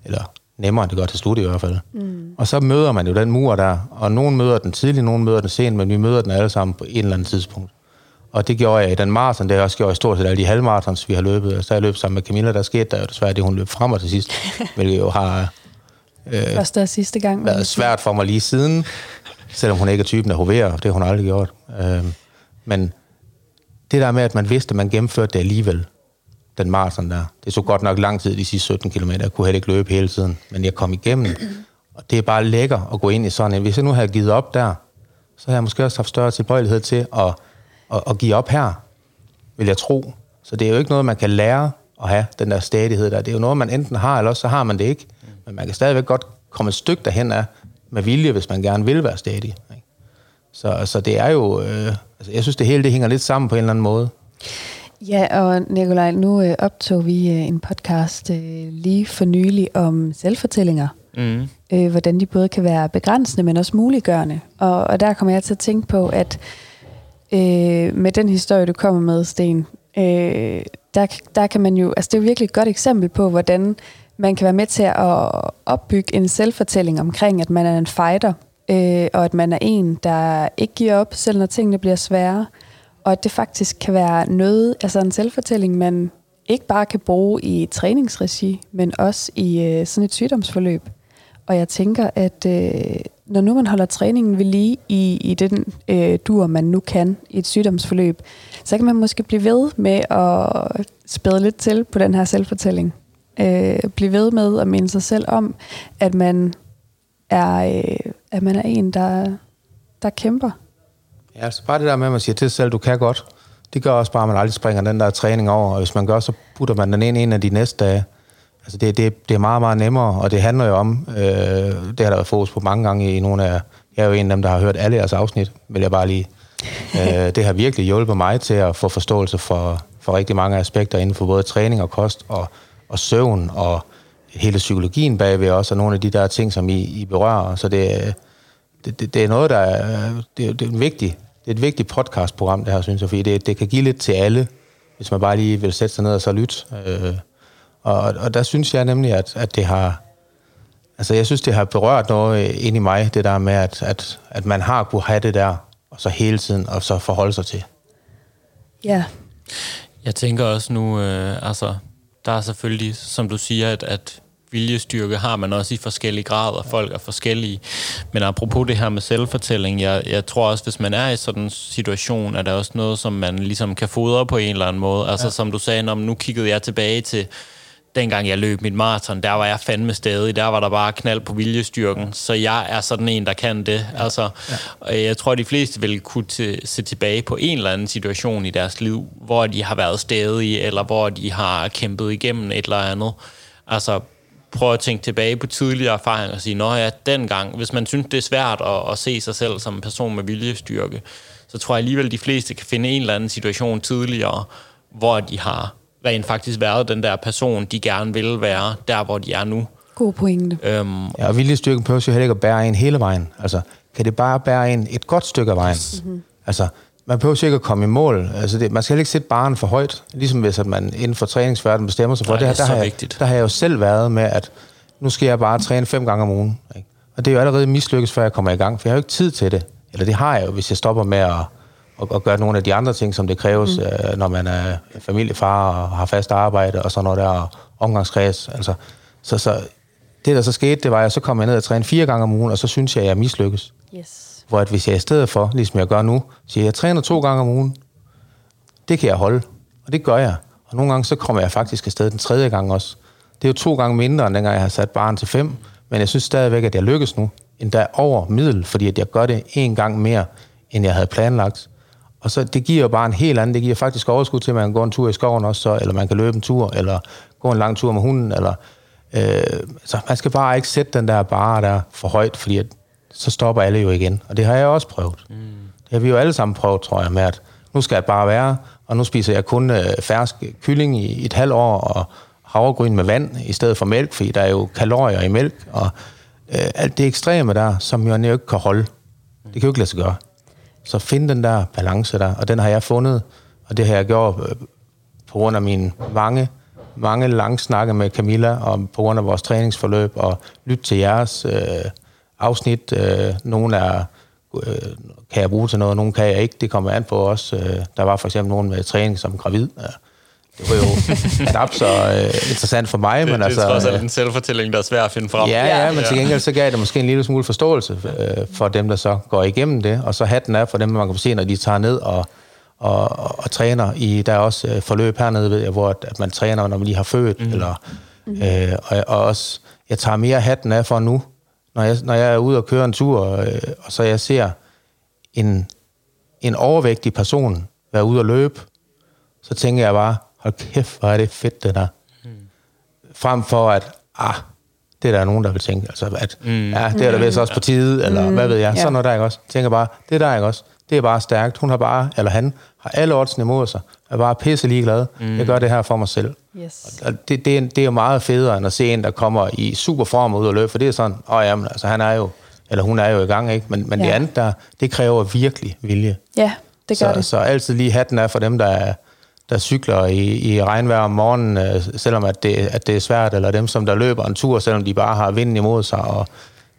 eller nemmere det gør til slut i hvert fald. Mm. Og så møder man jo den mur der, og nogen møder den tidligt, nogen møder den sent, men vi møder den alle sammen på et eller andet tidspunkt. Og det gjorde jeg i den maraton, det har jeg også gjort i stort set alle de halvmaratons, vi har løbet. Så jeg løb sammen med Camilla, der skete der jo desværre det, hun løb frem og til sidst, hvilket jo har øh, Første og sidste gang. været svært for mig lige siden, selvom hun ikke er typen af hoverer, det har hun aldrig gjort. Øh, men det der med, at man vidste, at man gennemførte det alligevel, den maraton der, det så godt nok lang tid de sidste 17 km, jeg kunne heller ikke løbe hele tiden, men jeg kom igennem. Og det er bare lækker at gå ind i sådan en. Hvis jeg nu havde givet op der, så havde jeg måske også haft større tilbøjelighed til at at, at give op her, vil jeg tro. Så det er jo ikke noget, man kan lære at have, den der stadighed der. Det er jo noget, man enten har, eller også så har man det ikke. Men man kan stadigvæk godt komme et stykke derhen af med vilje, hvis man gerne vil være stadig. Ikke? Så, så det er jo... Øh, altså jeg synes, det hele det hænger lidt sammen på en eller anden måde. Ja, og Nikolaj, nu øh, optog vi øh, en podcast øh, lige for nylig om selvfortællinger. Mm. Øh, hvordan de både kan være begrænsende, men også muliggørende. Og, og der kommer jeg til at tænke på, at øh, med den historie, du kommer med, Sten, øh, der, der kan man jo, altså det er jo virkelig et godt eksempel på, hvordan man kan være med til at opbygge en selvfortælling omkring, at man er en fighter, øh, og at man er en, der ikke giver op, selv når tingene bliver svære, og at det faktisk kan være noget, altså en selvfortælling, man ikke bare kan bruge i træningsregi, men også i øh, sådan et sygdomsforløb. Og jeg tænker, at øh, når nu man holder træningen ved lige i, i den øh, dur, man nu kan i et sygdomsforløb, så kan man måske blive ved med at spæde lidt til på den her selvfortælling. Øh, blive ved med at minde sig selv om, at man er, øh, at man er en, der, der kæmper. Ja, altså bare det der med, at man siger til sig selv, du kan godt. Det gør også bare, at man aldrig springer den der træning over, og hvis man gør, så putter man den ind en af de næste dage. Altså det, det, det er meget, meget nemmere, og det handler jo om, øh, det har der været fokus på mange gange i nogle af, jeg er jo en af dem, der har hørt alle jeres afsnit, vil jeg bare lige. øh, det har virkelig hjulpet mig til at få forståelse for, for rigtig mange aspekter inden for både træning og kost og, og søvn og hele psykologien bagved også, og nogle af de der ting, som I, I berører. Så det, det, det, det er noget, der er, det, det er en vigtig, det er et vigtigt podcastprogram, det her, synes jeg, fordi det, det kan give lidt til alle, hvis man bare lige vil sætte sig ned og så lytte. Øh, og, og der synes jeg nemlig, at, at det har... Altså, jeg synes, det har berørt noget ind i mig, det der med, at, at, at man har kunne have det der, og så hele tiden, og så forholde sig til. Ja. Jeg tænker også nu, øh, altså, der er selvfølgelig, som du siger, at, at viljestyrke har man også i forskellige grader, folk er forskellige. Men apropos det her med selvfortælling, jeg, jeg tror også, hvis man er i sådan en situation, er der også noget, som man ligesom kan fodre på en eller anden måde. Altså ja. som du sagde, når nu kiggede jeg tilbage til dengang jeg løb mit maraton, der var jeg fandme stadig. Der var der bare knald på viljestyrken. Så jeg er sådan en, der kan det. Ja. Altså, ja. Jeg tror, de fleste vil kunne se tilbage på en eller anden situation i deres liv, hvor de har været stadige, eller hvor de har kæmpet igennem et eller andet. Altså, prøv at tænke tilbage på tidligere erfaringer og sige, nå ja, dengang, hvis man synes, det er svært at, at se sig selv som en person med viljestyrke, så tror jeg alligevel, de fleste kan finde en eller anden situation tidligere, hvor de har rent faktisk været den der person, de gerne vil være, der hvor de er nu. God pointe. Øhm, ja, og viljestyrken behøver jo heller ikke at bære en hele vejen. Altså, kan det bare bære en et godt stykke af vejen? Mm-hmm. Altså, man behøver ikke at komme i mål. Altså det, man skal ikke sætte barnen for højt, ligesom hvis at man inden for træningsverdenen bestemmer sig for Nej, det. Her, der, har jeg, der har jeg jo selv været med, at nu skal jeg bare træne fem gange om ugen. Ikke? Og det er jo allerede mislykkes, før jeg kommer i gang, for jeg har jo ikke tid til det. Eller det har jeg jo, hvis jeg stopper med at og, og gøre nogle af de andre ting, som det kræves, mm. øh, når man er familiefar og har fast arbejde og sådan noget der, og omgangskreds. Altså, så, så det, der så skete, det var, at så kom jeg ned og træne fire gange om ugen, og så synes jeg, at jeg mislykkes. Yes. Hvor at hvis jeg i stedet for, ligesom jeg gør nu, siger, jeg træner to gange om ugen, det kan jeg holde. Og det gør jeg. Og nogle gange, så kommer jeg faktisk afsted den tredje gang også. Det er jo to gange mindre, end dengang jeg har sat barn til fem. Men jeg synes stadigvæk, at jeg lykkes nu. Endda over middel, fordi at jeg gør det en gang mere, end jeg havde planlagt. Og så det giver jo bare en helt anden, det giver faktisk overskud til, at man kan gå en tur i skoven også, så, eller man kan løbe en tur, eller gå en lang tur med hunden, eller øh, så man skal bare ikke sætte den der bare der for højt, fordi at, så stopper alle jo igen. Og det har jeg også prøvet. Mm. Det har vi jo alle sammen prøvet, tror jeg, med at nu skal jeg bare være, og nu spiser jeg kun øh, fersk kylling i et halvt år, og havregryn med vand i stedet for mælk, fordi der er jo kalorier i mælk, og øh, alt det ekstreme der, som jo ikke kan holde. Det kan jo ikke lade sig gøre. Så find den der balance der, og den har jeg fundet, og det har jeg gjort øh, på grund af mine mange, mange lange snakke med Camilla, og på grund af vores træningsforløb, og lytte til jeres øh, afsnit. Øh, nogle er, øh, kan jeg bruge til noget, nogle kan jeg ikke. Det kommer an på os. Øh, der var for eksempel nogen med træning som gravid. øh, det var jo knap så øh, interessant for mig. Det, men det altså, er trods alt en selvfortælling, der er svær at finde frem. Ja, ja, men til gengæld så gav det måske en lille smule forståelse øh, for dem, der så går igennem det. Og så hatten er for dem, man kan se, når de tager ned og, og, og, og træner. I, der er også øh, forløb hernede, ved jeg, hvor at, at man træner, når man lige har født. Mm. Eller, øh, og, og også, jeg tager mere hatten af for nu, når jeg, når jeg er ude og køre en tur, øh, og så jeg ser en, en overvægtig person være ude og løbe, så tænker jeg bare, hold kæft, hvor er det fedt, det der. Mm. Frem for at, ah, det er der nogen, der vil tænke, altså at, mm. ja, det er der vist også på tide, eller mm. hvad ved jeg, Ja. sådan noget der, ikke også? Tænker bare, det der, ikke også? Det er bare stærkt. Hun har bare, eller han, har alle oddsene imod sig, er bare pisse ligeglad. Mm. Jeg gør det her for mig selv. Yes. Og det, det, er, det er jo meget federe, end at se en, der kommer i super form ud og løbe, for det er sådan, åh oh, jamen, altså han er jo, eller hun er jo i gang, ikke? Men, men ja. det andet der, det kræver virkelig vilje. Ja, det gør så, det. så altid lige hatten er for dem, der, er- der cykler i, i regnvejr om morgenen, øh, selvom at det, at det er svært, eller dem, som der løber en tur, selvom de bare har vinden imod sig. Og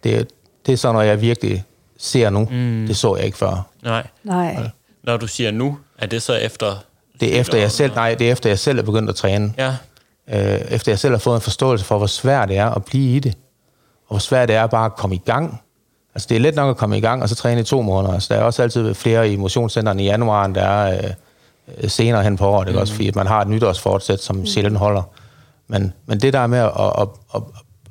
det, det er sådan noget, jeg virkelig ser nu. Mm. Det så jeg ikke før. Nej. Nej. Når du siger nu, er det så efter... Det er efter jeg selv, nej, det er efter jeg selv er begyndt at træne. Ja. øh, efter jeg selv har fået en forståelse for, hvor svært det er at blive i det, og hvor svært det er bare at komme i gang. Altså, det er let nok at komme i gang, og så træne i to måneder. Altså, der er også altid flere i motionscenterne i januar, end der er øh, senere hen på året, mm. også, fordi at man har et nytårsfortsæt, som mm. sjældent holder. Men, men det der med at, at, at,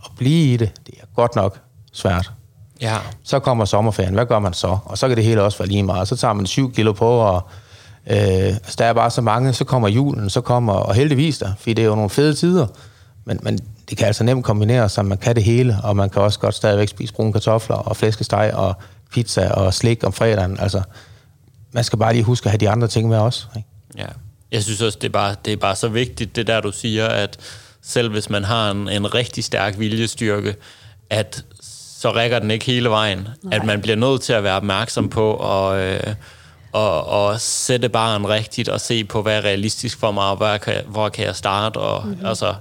at, blive i det, det er godt nok svært. Ja. Så kommer sommerferien, hvad gør man så? Og så kan det hele også være lige meget. Så tager man 7 kilo på, og øh, altså, der er bare så mange. Så kommer julen, så kommer, og heldigvis der, fordi det er jo nogle fede tider. Men, men det kan altså nemt kombineres, så man kan det hele, og man kan også godt stadigvæk spise brune kartofler, og flæskesteg, og pizza, og slik om fredagen. Altså, man skal bare lige huske at have de andre ting med også. Ikke? Ja. Jeg synes også, det er, bare, det er bare så vigtigt, det der, du siger, at selv hvis man har en, en rigtig stærk viljestyrke, at så rækker den ikke hele vejen. Nej. At man bliver nødt til at være opmærksom på og, øh, og, og sætte barn rigtigt og se på, hvad er realistisk for mig, og hvor kan, hvor kan jeg starte, og mm-hmm. altså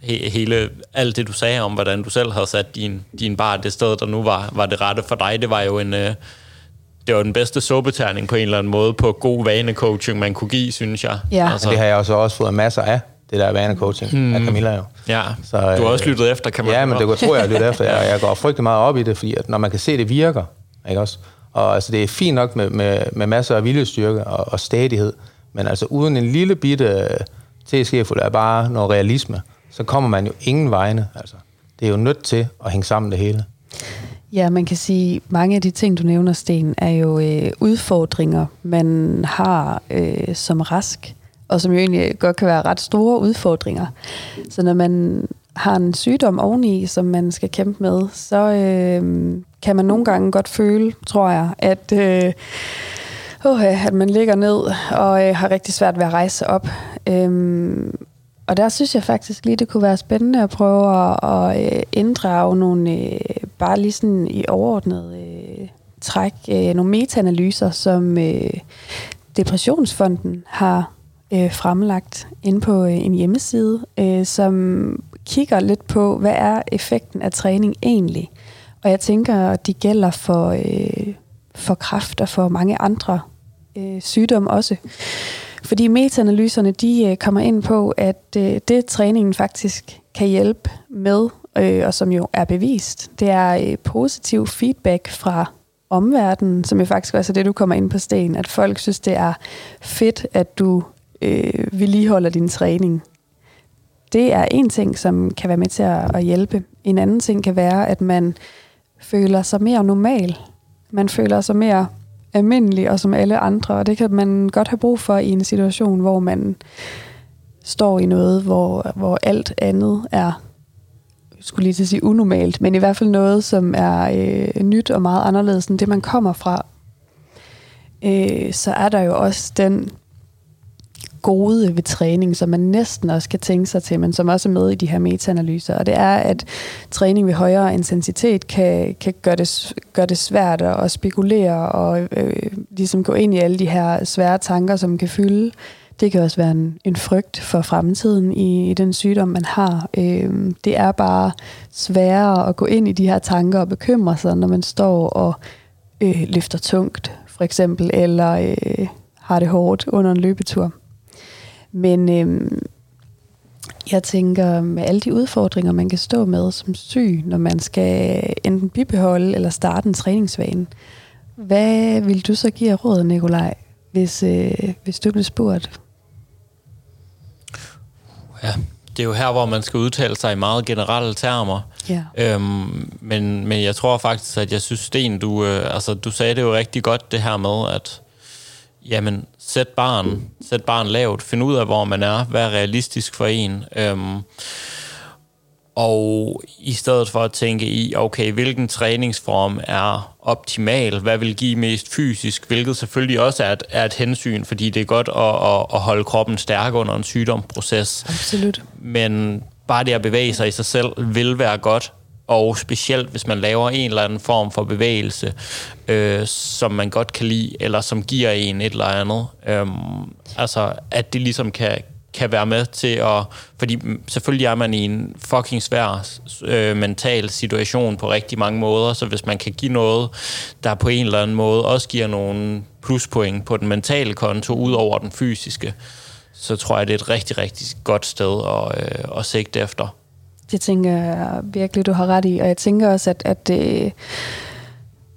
he, hele, alt det, du sagde om, hvordan du selv havde sat din, din bar det sted, der nu var, var det rette for dig, det var jo en... Øh, det var den bedste suppeterning på en eller anden måde på god vanecoaching, man kunne give, synes jeg. Ja. Altså, det har jeg også, også fået masser af, det der vanecoaching mm. af Camilla jo. Ja, Så, du har øh, også lyttet efter, kan man Ja, men det tror jeg, jeg lytter efter. Jeg, jeg går frygtelig meget op i det, fordi at når man kan se, at det virker, ikke også? Og altså, det er fint nok med, med, med masser af viljestyrke og, og stadighed, men altså uden en lille bitte teskefuld af bare noget realisme, så kommer man jo ingen vegne. Altså, det er jo nødt til at hænge sammen det hele. Ja, man kan sige, mange af de ting, du nævner, Sten, er jo øh, udfordringer, man har øh, som rask, og som jo egentlig godt kan være ret store udfordringer. Så når man har en sygdom oveni, som man skal kæmpe med, så øh, kan man nogle gange godt føle, tror jeg, at, øh, at man ligger ned og øh, har rigtig svært ved at rejse op. Øh, og der synes jeg faktisk lige, det kunne være spændende at prøve at, at øh, inddrage nogle, øh, bare lige sådan i overordnet øh, træk, nogle metaanalyser, som Depressionsfonden har fremlagt inde på en hjemmeside, som kigger lidt på, hvad er effekten af træning egentlig? Og jeg tænker, at de gælder for, for kræft og for mange andre sygdomme også. Fordi metaanalyserne de øh, kommer ind på, at øh, det træningen faktisk kan hjælpe med øh, og som jo er bevist, det er positiv feedback fra omverdenen, som jo faktisk også er det, du kommer ind på sten, at folk synes, det er fedt, at du øh, vedligeholder din træning. Det er en ting, som kan være med til at, at hjælpe. En anden ting kan være, at man føler sig mere normal. Man føler sig mere almindelig og som alle andre, og det kan man godt have brug for i en situation, hvor man står i noget, hvor, hvor alt andet er skulle lige til at sige unormalt, men i hvert fald noget, som er øh, nyt og meget anderledes end det, man kommer fra. Øh, så er der jo også den gode ved træning, som man næsten også kan tænke sig til, men som også er med i de her metaanalyser. Og det er, at træning ved højere intensitet kan, kan gøre, det, gøre det svært at spekulere og øh, ligesom gå ind i alle de her svære tanker, som kan fylde. Det kan også være en, en frygt for fremtiden i, i den sygdom, man har. Øh, det er bare sværere at gå ind i de her tanker og bekymre sig, når man står og øh, løfter tungt, for eksempel, eller øh, har det hårdt under en løbetur. Men øhm, jeg tænker, med alle de udfordringer, man kan stå med som syg, når man skal enten bibeholde eller starte en træningsvane, hvad vil du så give af råd, Nikolaj, hvis, øh, hvis du blev spurgt? Ja, det er jo her, hvor man skal udtale sig i meget generelle termer. Ja. Øhm, men, men jeg tror faktisk, at jeg synes, Sten, du, øh, altså, du sagde det jo rigtig godt, det her med, at jamen, sæt barn, sæt barn lavt, find ud af, hvor man er, hvad er realistisk for en. Øhm, og i stedet for at tænke i, okay, hvilken træningsform er optimal, hvad vil give mest fysisk, hvilket selvfølgelig også er et, er et hensyn, fordi det er godt at, at, at holde kroppen stærk under en sygdomsproces. Absolut. Men bare det at bevæge sig i sig selv vil være godt, og specielt hvis man laver en eller anden form for bevægelse, øh, som man godt kan lide, eller som giver en et eller andet. Øh, altså, at det ligesom kan, kan være med til at... Fordi selvfølgelig er man i en fucking svær øh, mental situation på rigtig mange måder, så hvis man kan give noget, der på en eller anden måde også giver nogle pluspoint på den mentale konto, ud over den fysiske, så tror jeg, det er et rigtig, rigtig godt sted at, øh, at sigte efter. Det tænker jeg virkelig, du har ret i. Og jeg tænker også, at, at det,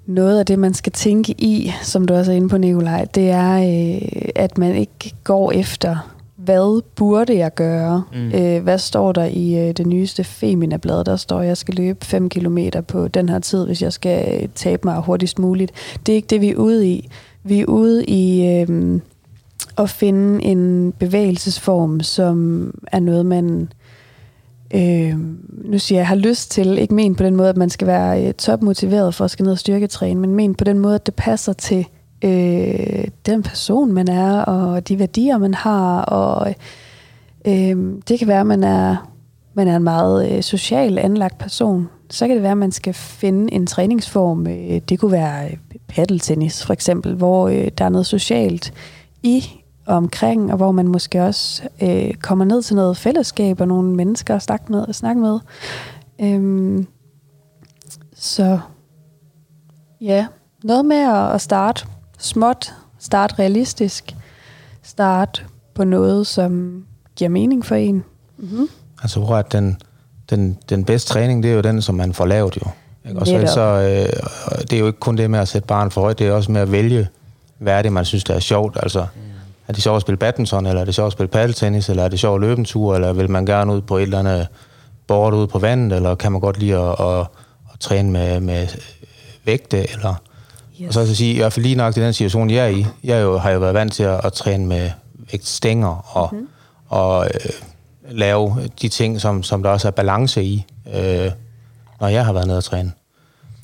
noget af det, man skal tænke i, som du også er inde på, Nikolaj, det er, øh, at man ikke går efter, hvad burde jeg gøre? Mm. Øh, hvad står der i øh, det nyeste Femina-blad? Der står, at jeg skal løbe 5 km på den her tid, hvis jeg skal tabe mig hurtigst muligt. Det er ikke det, vi er ude i. Vi er ude i øh, at finde en bevægelsesform, som er noget, man øh, nu siger jeg, har lyst til, ikke men på den måde, at man skal være øh, topmotiveret for at skal ned og styrketræne, men men på den måde, at det passer til øh, den person, man er, og de værdier, man har, og øh, det kan være, at man er, man er en meget øh, social anlagt person. Så kan det være, at man skal finde en træningsform. Øh, det kunne være øh, paddeltennis, for eksempel, hvor øh, der er noget socialt i omkring, og hvor man måske også øh, kommer ned til noget fællesskab og nogle mennesker at snakke med. At snakke med. Øhm, så ja, noget med at starte småt, starte realistisk, starte på noget, som giver mening for en. Mm-hmm. Altså, hvor at den, den, den bedste træning, det er jo den, som man får lavet jo. Ikke? Og så, så øh, det er jo ikke kun det med at sætte barn for højt, det er også med at vælge, hvad er det, man synes, der er sjovt. Altså, mm er det sjovt at spille badminton, eller er det sjovt at spille paddeltennis, eller er det sjovt at løbe en tur, eller vil man gerne ud på et eller andet board ude på vandet, eller kan man godt lide at, at, at træne med, med vægte, eller... Yes. Og så at sige, i hvert fald lige nok i den situation, jeg er i, jeg jo, har jo været vant til at, at træne med vægtstænger, og, mm-hmm. og øh, lave de ting, som, som der også er balance i, øh, når jeg har været nede og træne.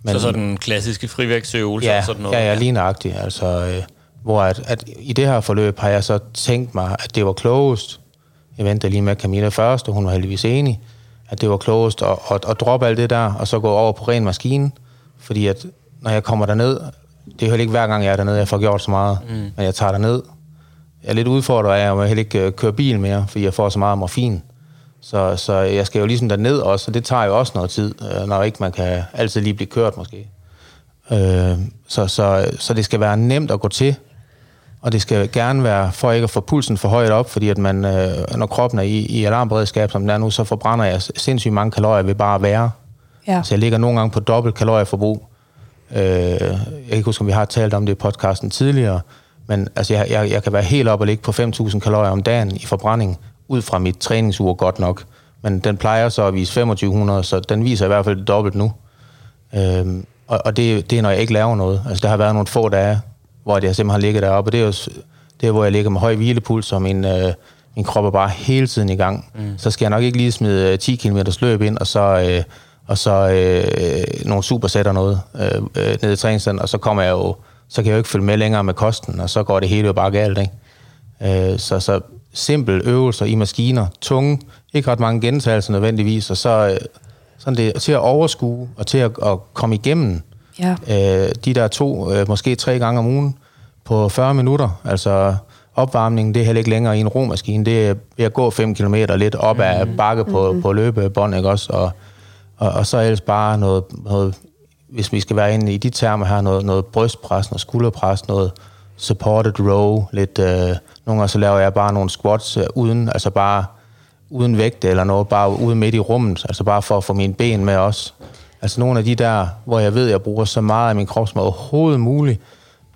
Men, så sådan den klassiske frivægtsøvelse ja, og sådan noget? Ja, ja, lige nøjagtigt. Altså, øh, hvor at, at i det her forløb har jeg så tænkt mig, at det var klogest, jeg ventede lige med Camilla først, og hun var heldigvis enig, at det var klogest at, at, at droppe alt det der, og så gå over på ren maskine, fordi at når jeg kommer derned, det er heller ikke hver gang, jeg er dernede, jeg får gjort så meget, mm. men jeg tager derned. Jeg er lidt udfordret af, at jeg heller ikke øh, køre bil mere, fordi jeg får så meget morfin. Så, så jeg skal jo ligesom derned også, og det tager jo også noget tid, øh, når ikke man kan altid lige blive kørt måske. Øh, så, så, så det skal være nemt at gå til, og det skal gerne være for ikke at få pulsen for højt op, fordi at man, øh, når kroppen er i, i alarmberedskab, som den er nu, så forbrænder jeg sindssygt mange kalorier ved bare at være. Ja. Så jeg ligger nogle gange på dobbelt kalorieforbrug. Øh, jeg kan ikke huske, om vi har talt om det i podcasten tidligere, men altså, jeg, jeg, jeg kan være helt op og ligge på 5.000 kalorier om dagen i forbrænding, ud fra mit træningsur godt nok. Men den plejer så at vise 2500, så den viser i hvert fald dobbelt nu. Øh, og og det, det er, når jeg ikke laver noget. Altså, der har været nogle få dage, hvor jeg simpelthen har ligget deroppe, og det er jo det er, hvor jeg ligger med høj hvilepuls, og min, øh, min krop er bare hele tiden i gang. Mm. Så skal jeg nok ikke lige smide øh, 10 km løb ind, og så, øh, og så øh, nogle supersætter noget øh, øh, ned i træningscenter, og så kommer jeg jo, så kan jeg jo ikke følge med længere med kosten, og så går det hele jo bare galt, ikke? Øh, så, så simpel øvelser i maskiner, tunge, ikke ret mange gentagelser nødvendigvis, og så øh, sådan det, til at overskue og til at, at komme igennem Ja. øh, de der to, øh, måske tre gange om ugen på 40 minutter. Altså opvarmningen, det er heller ikke længere i en romaskine. Det er ved at gå 5 km lidt op ad bakke på, mm-hmm. på løbebånd, ikke også? Og, og, og så ellers bare noget, noget, hvis vi skal være inde i de termer her, noget, noget brystpres, noget skulderpres, noget supported row, lidt, øh, nogle gange så laver jeg bare nogle squats øh, uden, altså bare uden vægt eller noget, bare ude midt i rummet, altså bare for at få mine ben med også. Altså nogle af de der, hvor jeg ved, at jeg bruger så meget af min krop som overhovedet muligt,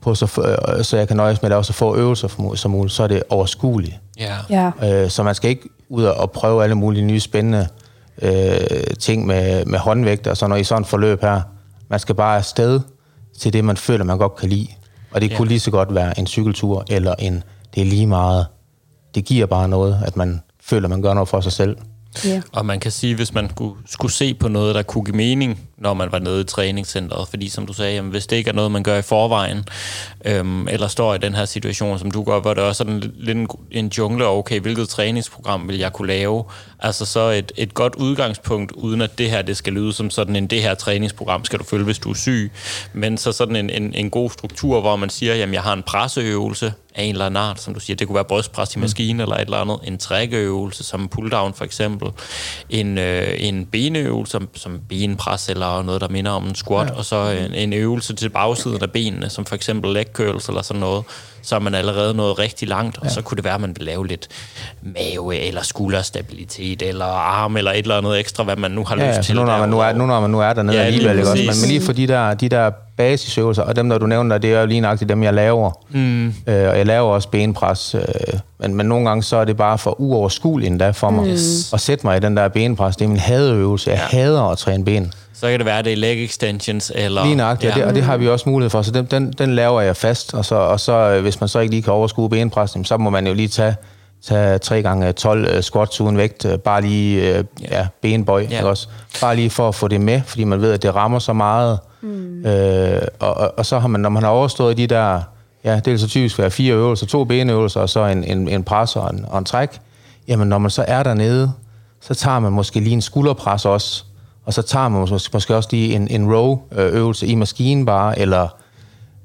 på så, øh, så jeg kan nøjes med at lave så få øvelser som- som muligt, så er det overskueligt. Ja. Ja. Øh, så man skal ikke ud og prøve alle mulige nye spændende øh, ting med, med håndvægt og sådan noget i sådan et forløb her. Man skal bare afsted til det, man føler, man godt kan lide. Og det Ja. kunne lige så godt være en cykeltur, eller en, det er lige meget. Det giver bare noget, at man føler, man gør noget for sig selv. Ja. Og man kan sige, hvis man skulle, skulle se på noget, der kunne give mening, når man var nede i træningscenteret, fordi som du sagde, jamen, hvis det ikke er noget, man gør i forvejen, øhm, eller står i den her situation, som du gør, hvor det også er sådan lidt en, en jungle, og okay, hvilket træningsprogram vil jeg kunne lave? Altså så et, et godt udgangspunkt, uden at det her, det skal lyde som sådan en, det her træningsprogram skal du følge, hvis du er syg, men så sådan en, en, en god struktur, hvor man siger, jamen jeg har en presseøvelse, af en eller anden art, som du siger. Det kunne være brystpres i maskinen eller et eller andet. En trækøvelse som pulldown for eksempel. En, øh, en benøvelse som, som benpres eller noget, der minder om en squat. Ja. Og så en, en øvelse til bagsiden af benene, som for eksempel leg curls eller sådan noget. Så er man allerede nået rigtig langt, og ja. så kunne det være, at man vil lave lidt mave eller skulderstabilitet eller arm eller et eller andet ekstra, hvad man nu har Ja, lyst ja, til. nu når, man nu er, nu når man nu er dernede Ja, lige alligevel, ikke også? Men, men lige for de der, de der basisøvelser, og dem, der du nævner, det er jo lige nøjagtigt dem, jeg laver. Mm. Øh, og jeg laver også benpres, øh, men, men nogle gange så er det bare for uoverskueligt endda for mig Yes. at sætte mig i den der benpres. Det er min hadeøvelse. Jeg Ja. hader at træne ben. Så kan det være, at det er leg extensions eller... Lige nøjagtigt, ja. og, det, og det har vi også mulighed for, så den, den, den laver jeg fast, og så, og så øh, hvis man så ikke lige kan overskue benpres, jamen, så må man jo lige tage, tage 3 gange 12 øh, squats uden vægt, øh, bare lige øh, ja, benbøj, Ja. ja. ikke også? Bare lige for at få det med, fordi man ved, at det rammer så meget. Mm. Øh, og, og, og så har man, når man har overstået de der, ja, det vil så typisk være fire øvelser, to benøvelser, og så en, en, en pres og en, og en træk, jamen når man så er dernede, så tager man måske lige en skulderpres også, og så tager man måske, måske også lige en, en row-øvelse i maskinen bare, eller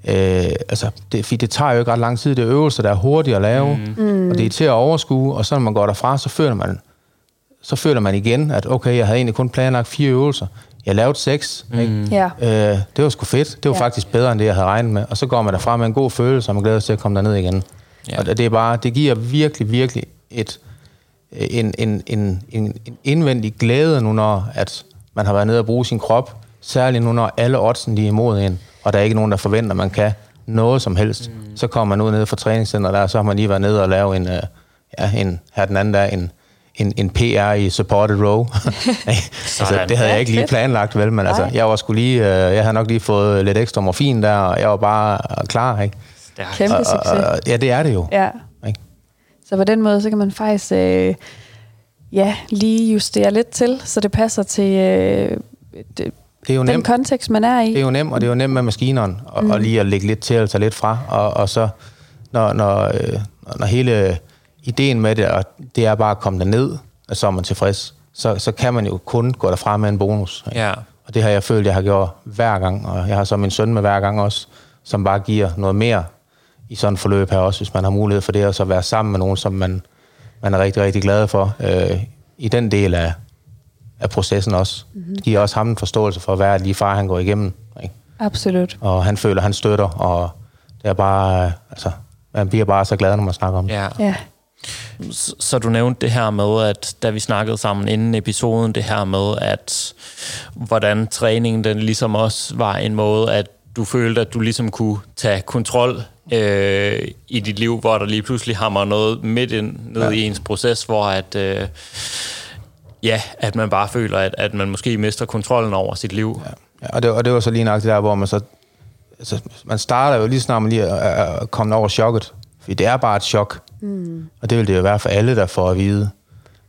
øh, altså, det, fordi det tager jo ikke ret lang tid, det er øvelser, der er hurtige at lave, mm. og det er til at overskue, og så når man går derfra, så føler man, så føler man igen, at okay, jeg havde egentlig kun planlagt fire øvelser, jeg lavede seks, mm. ikke? Ja. Øh, det var sgu fedt. Det var Ja. faktisk bedre, end det, jeg havde regnet med. Og så går man derfra med en god følelse, og man glæder sig til at komme derned igen. Ja. Og det er bare, det giver virkelig, virkelig et, en, en, en, en, en indvendig glæde nu, når at man har været nede og bruge sin krop. Særligt nu, når alle oddsen er imod en, og der er ikke nogen, der forventer, at man kan noget som helst. Mm. Så kommer man ud nede fra træningscenteret der, og så har man lige været nede og lave en, øh, ja, en her den anden der, en, en, en PR i supported row. altså, det havde jeg ikke lige planlagt, vel, men altså, jeg var skulle lige, øh, jeg havde nok lige fået lidt ekstra morfin der, og jeg var bare klar, ikke? Stærkt. Kæmpe Og, succes. og, ja, det er det jo. Ja. Ikke? Så på den måde, så kan man faktisk øh, ja, lige justere lidt til, så det passer til øh, det, Det er jo den nemt. kontekst, man er i. Det er jo nemt, og det er jo nemt med maskinerne, og, mm. og lige at lægge lidt til og tage lidt fra. Og, og så, når, når, øh, når hele ideen med det, og det er bare at komme derned, og så er man tilfreds, så, så kan man jo kun gå derfra med en bonus. ikke? Ja. Og det har jeg følt, jeg har gjort hver gang, og jeg har så min søn med hver gang også, som bare giver noget mere i sådan et forløb her også, hvis man har mulighed for det, og så være sammen med nogen, som man, man er rigtig, rigtig glad for øh, i den del af, af processen også. Mm-hmm. Det giver også ham en forståelse for, hvad er det lige far, han går igennem. Ikke? Absolut. Og han føler, han støtter, og det er bare, altså, man bliver bare så glad, når man snakker om det. Ja. Ja. Så, så du nævnte det her med, at da vi snakkede sammen inden episoden, det her med, at hvordan træningen den ligesom også var en måde, at du følte, at du ligesom kunne tage kontrol øh, i dit liv, hvor der lige pludselig hammer noget midt ind, ned ja. i ens proces, hvor at, øh, ja, at man bare føler, at, at man måske mister kontrollen over sit liv. Ja. Ja, og, det, og det var så lige nok det der, hvor man så... Altså, man starter jo lige snart man lige er, er kommet over chokket. Fordi det er bare et chok. Mm. Og det vil det jo være for alle, der får at vide.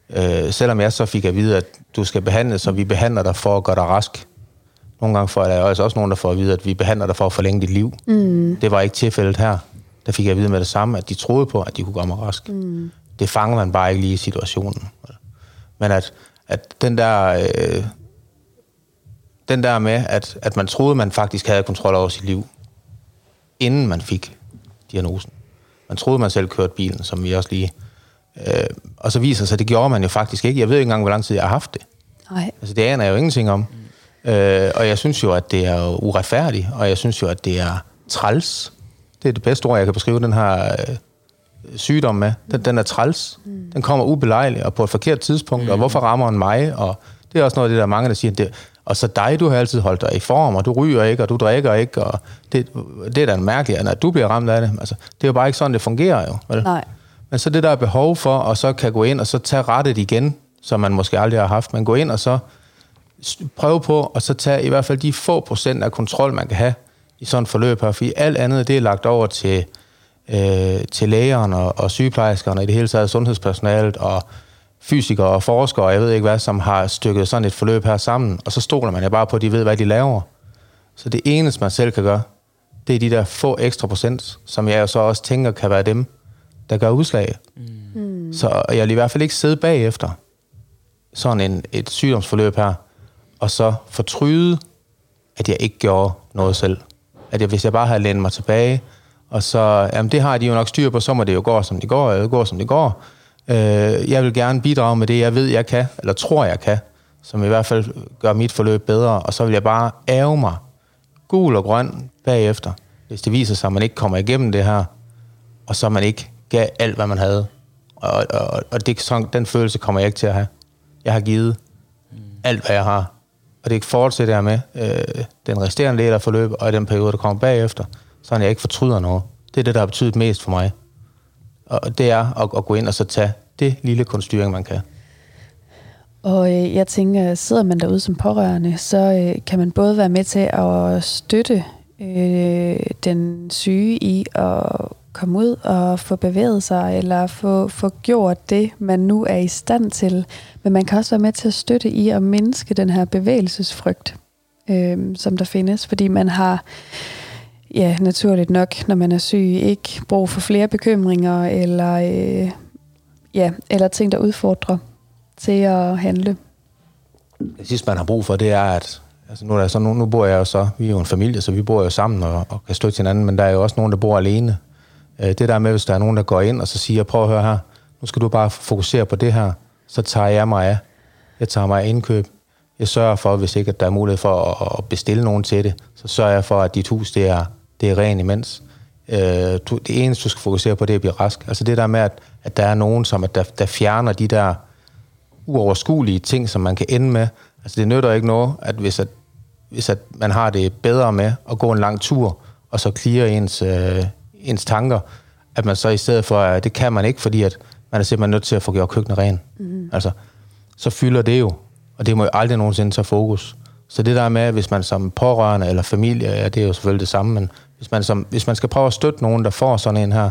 Øh, selvom jeg så fik at vide, at du skal behandles, så vi behandler dig for at gøre dig rask. Nogle gange får jeg også nogen, der får at vide, at vi behandler dig for at forlænge dit liv. Mm. Det var ikke tilfældet her. Der fik jeg at vide med det samme, at de troede på, at de kunne gøre mig rask. Mm. Det fanger man bare ikke lige i situationen. Men at, at den der... Øh, den der med, at, at man troede, man faktisk havde kontrol over sit liv, inden man fik diagnosen. Man troede, man selv kørte bilen, som vi også lige... Øh, og så viser sig, at det gjorde man jo faktisk ikke. Jeg ved ikke engang, hvor lang tid jeg har haft det. Nej. Altså, det aner jeg jo ingenting om. Mm. Øh, og jeg synes jo, at det er uretfærdigt, og jeg synes jo, at det er træls. Det er det bedste ord, jeg kan beskrive den her øh, sygdom med. Den, den er træls. Mm. Den kommer ubelejligt og på et forkert tidspunkt, mm. og hvorfor rammer den mig? Og det er også noget af det, der er mange, der siger, det, og så dig, du har altid holdt dig i form, og du ryger ikke, og du drikker ikke, og det, det er da mærkeligt, at du bliver ramt af det. Altså, det er jo bare ikke sådan, det fungerer jo. Vel? Nej. Men så det, der er behov for, og så kan gå ind og så tage rettet igen, som man måske aldrig har haft, men gå ind og så prøve på, og så tage i hvert fald de få procent af kontrol, man kan have i sådan et forløb her, fordi alt andet, det er lagt over til, øh, til lægerne og, og sygeplejerskerne, i det hele taget sundhedspersonalet, og fysikere og forskere, jeg ved ikke hvad, som har stykket sådan et forløb her sammen, og så stoler man jo bare på, at de ved, hvad de laver. Så det eneste, man selv kan gøre, det er de der få ekstra procent, som jeg jo så også tænker kan være dem, der gør udslag. Mm. Så jeg vil i hvert fald ikke sidde bagefter sådan en, et sygdomsforløb her, og så fortryde, at jeg ikke gjorde noget selv. At jeg, hvis jeg bare havde lænet mig tilbage, og så, jamen det har de jo nok styr på, så må det jo gå, som det går, eller gå, som det går. Øh, jeg vil gerne bidrage med det, jeg ved, jeg kan, eller tror, jeg kan, som i hvert fald gør mit forløb bedre, og så vil jeg bare æve mig gul og grøn bagefter, hvis det viser sig, at man ikke kommer igennem det her, og så man ikke gav alt, hvad man havde. Og, og, og det, sådan, den følelse kommer jeg ikke til at have. Jeg har givet alt, hvad jeg har. Og det fortsætter jeg med øh, den resterende del af forløbet, og i den periode, der kommer bagefter, så jeg ikke fortryder noget. Det er det, der har betydet mest for mig. Og det er at, at gå ind og så tage det lille kunststyring, man kan. Og øh, jeg tænker, sidder man derude som pårørende, så øh, kan man både være med til at støtte øh, den syge i at komme ud og få bevæget sig, eller få, få gjort det, man nu er i stand til. Men man kan også være med til at støtte i at mindske den her bevægelsesfrygt, øh, som der findes, fordi man har ja, naturligt nok, når man er syg, ikke brug for flere bekymringer, eller, øh, ja, eller ting, der udfordrer til at handle. Det sidste, man har brug for, det er, at altså nu, er der så, nu, nu bor jeg jo så, vi er jo en familie, så vi bor jo sammen og, og kan støtte hinanden, men der er jo også nogen, der bor alene. Øh, det der med, hvis der er nogen, der går ind og så siger, prøv at høre her, nu skal du bare fokusere på det her, så tager jeg mig af. Jeg tager mig af indkøb. Jeg sørger for, hvis ikke at der er mulighed for at, at bestille nogen til det, så sørger jeg for, at dit hus det er, det er rent imens. Øh, du, det eneste, du skal fokusere på, det er at blive rask. Altså det der med, at, at der er nogen, som at der, der fjerner de der uoverskuelige ting, som man kan ende med. Altså det nytter ikke noget, at hvis, at, hvis at man har det bedre med at gå en lang tur, og så clear ens, øh, ens tanker, at man så i stedet for, at det kan man ikke, fordi at man er simpelthen nødt til at få gjort køkkenet ren. Mm. Altså, så fylder det jo, og det må jo aldrig nogensinde tage fokus. Så det der med, hvis man som pårørende eller familie, ja, det er jo selvfølgelig det samme, men hvis man, som, hvis man skal prøve at støtte nogen, der får sådan en her,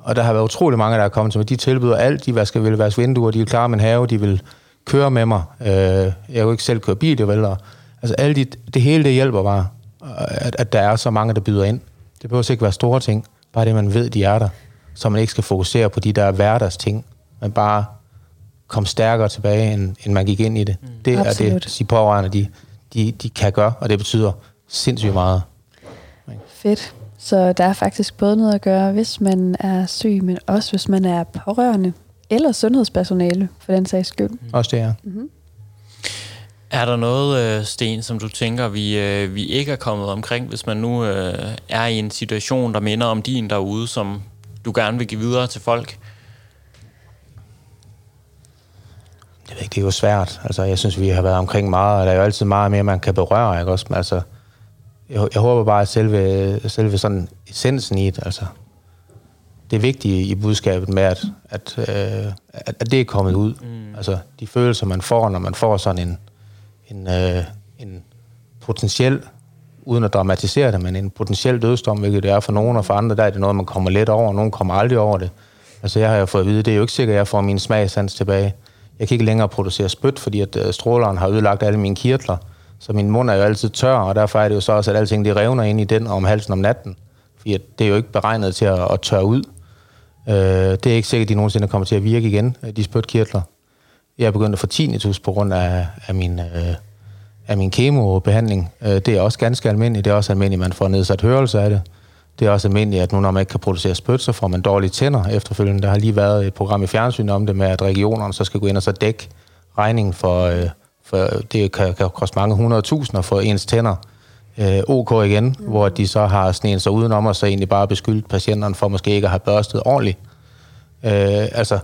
og der har været utrolig mange, der er kommet til mig, de tilbyder alt, de vasker vil vaske vinduer, de vil klare min have, de vil køre med mig. Øh, jeg kan jo ikke selv køre bil, det vel, og, altså alle de, det hele det hjælper bare, at, at der er så mange, der byder ind. Det behøver ikke være store ting, bare det, man ved, de er der, så man ikke skal fokusere på de der hverdags ting, men bare komme stærkere tilbage, end, end man gik ind i det. Mm. Det Absolut. er det, de pårørende, de, de, de kan gøre, og det betyder sindssygt meget. Fedt. Så der er faktisk både noget at gøre, hvis man er syg, men også hvis man er pårørende, eller sundhedspersonale, for den sags skyld. Mm. Også det, ja. Mm-hmm. Er der noget, øh, Sten, som du tænker, vi, øh, vi ikke er kommet omkring, hvis man nu øh, er i en situation, der minder om din derude, som du gerne vil give videre til folk? Jeg ved ikke, det er jo svært. Altså, jeg synes, vi har været omkring meget, og der er jo altid meget mere, man kan berøre, ikke også? Altså, jeg, jeg håber bare, at selve, selve sådan essensen i det, altså, det vigtige i budskabet med, at, at, øh, at, at det er kommet ud. Mm. Altså, de følelser, man får, når man får sådan en, en, øh, en potentiel, uden at dramatisere det, men en potentiel dødsdom, hvilket det er for nogen, og for andre, der er det noget, man kommer let over, og nogen kommer aldrig over det. Altså, jeg har jo fået at vide, det er jo ikke sikkert, at jeg får min smagsans tilbage. Jeg kan ikke længere producere spyt, fordi at øh, stråleren har ødelagt alle mine kirtler, så min mund er jo altid tør, og derfor er det jo så også, at alting det revner ind i den om halsen om natten. Fordi det er jo ikke beregnet til at, at tørre ud. Øh, det er ikke sikkert, at de nogensinde kommer til at virke igen, øh, de spytkirtler. Jeg er begyndt at få tinnitus på grund af, af min, øh, af min kemobehandling. Øh, det er også ganske almindeligt. Det er også almindeligt, at man får nedsat hørelse af det. Det er også almindeligt, at nu når man ikke kan producere spyt, så får man dårlige tænder efterfølgende. Der har lige været et program i fjernsyn om det med, at regionerne så skal gå ind og så dække regningen for, øh, for det kan, kan koste mange hundrede tusinder for ens tænder. Øh, OK igen, mm. hvor de så har snedet sig udenom og så egentlig bare beskyldt patienterne for måske ikke at have børstet ordentligt. Øh, altså,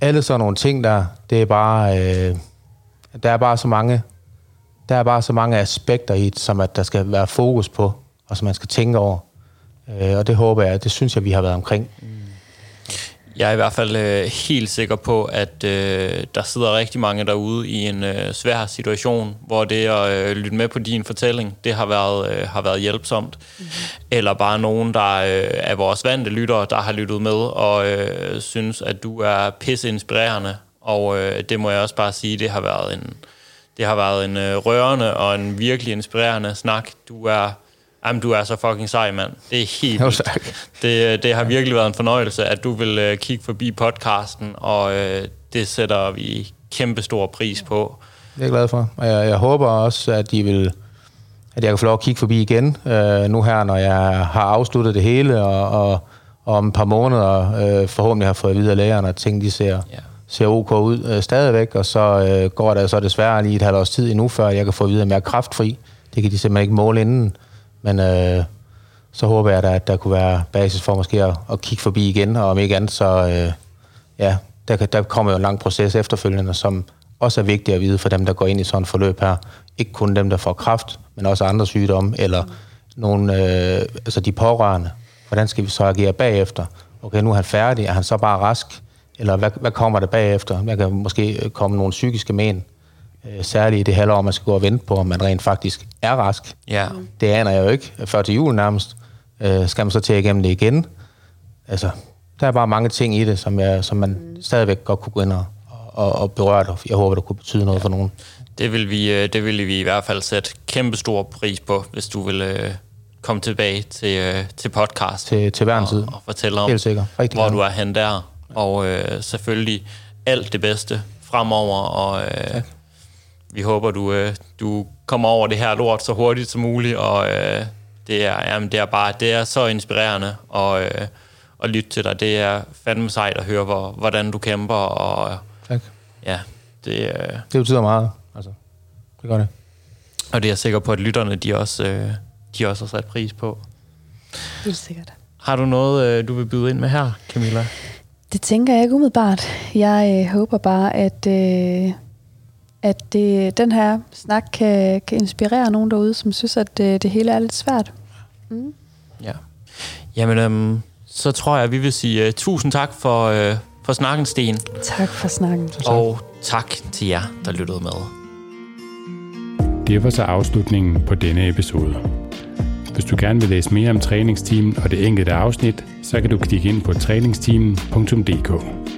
alle sådan nogle ting der, det er bare, øh, der er bare så mange, der er bare så mange aspekter i det, som at der skal være fokus på, og som man skal tænke over. Øh, og det håber jeg, det synes jeg, vi har været omkring. Mm. Jeg er i hvert fald øh, helt sikker på, at øh, der sidder rigtig mange derude i en øh, svær situation, hvor det at øh, lytte med på din fortælling, det har været, øh, har været hjælpsomt. Mm-hmm. Eller bare nogen, der øh, er vores vante lyttere, der har lyttet med og øh, synes, at du er pisse inspirerende. Og øh, det må jeg også bare sige, det har været en, det har været en øh, rørende og en virkelig inspirerende snak. Du er Jamen, du er så fucking sej, mand. Det er helt jo, det, det har virkelig været en fornøjelse, at du vil uh, kigge forbi podcasten, og uh, det sætter vi kæmpe stor pris på. Det er jeg glad for. Og jeg, jeg håber også, at de vil at jeg kan få lov at kigge forbi igen, uh, nu her, når jeg har afsluttet det hele, og, og, og om et par måneder uh, forhåbentlig har fået videre lægerne, at ting de ser, ja. ser ok ud uh, stadigvæk, og så uh, går der så desværre lige et halvt års tid endnu, før jeg kan få videre mere kraftfri. Det kan de simpelthen ikke måle inden. Men øh, så håber jeg da, at der kunne være basis for måske at, at kigge forbi igen, og om ikke andet, så øh, ja, der, der kommer jo en lang proces efterfølgende, som også er vigtigt at vide for dem, der går ind i sådan et forløb her. Ikke kun dem, der får kraft, men også andre sygdomme, eller mm. nogle, øh, altså de pårørende. Hvordan skal vi så agere bagefter? Okay, nu er han færdig, er han så bare rask? Eller hvad, hvad kommer der bagefter? Der kan måske komme nogle psykiske men særligt i det halvår, man skal gå og vente på, om man rent faktisk er rask. Ja. Det aner jeg jo ikke før til jul nærmest. Øh, skal man så til igennem det igen? Altså, der er bare mange ting i det, som, jeg, som man mm. stadigvæk godt kunne gå ind og, og, og berøre det. Jeg håber, det kunne betyde noget ja. for nogen. Det vil, vi, øh, det vil vi i hvert fald sætte kæmpe stor pris på, hvis du vil øh, komme tilbage til, øh, til podcast. Til, til hver en tid. Og, fortælle om, Helt sikker. Rigtig hvor gerne. du er hen der. Og øh, selvfølgelig alt det bedste fremover. Og, øh, vi håber, du, øh, du kommer over det her lort så hurtigt som muligt, og øh, det, er, jamen, det er bare det er så inspirerende at, øh, at lytte til dig. Det er fandme sejt at høre, hvor, hvordan du kæmper, og tak. ja, det, øh, det betyder meget. Altså, det gør det. Og det er jeg sikker på, at lytterne de også, øh, de også har sat pris på. Helt sikkert. Har du noget, øh, du vil byde ind med her, Camilla? Det tænker jeg ikke umiddelbart. Jeg øh, håber bare, at... Øh at det, den her snak kan, kan inspirere nogen derude, som synes, at det, det hele er lidt svært. Mm. Ja. Jamen, øhm, så tror jeg, at vi vil sige uh, tusind tak for, uh, for snakken, Sten. Tak for snakken. Og tak til jer, der lyttede med. Det var så afslutningen på denne episode. Hvis du gerne vil læse mere om træningsteamen og det enkelte afsnit, så kan du klikke ind på træningsteamen.dk.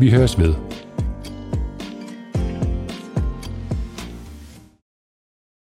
Vi høres ved.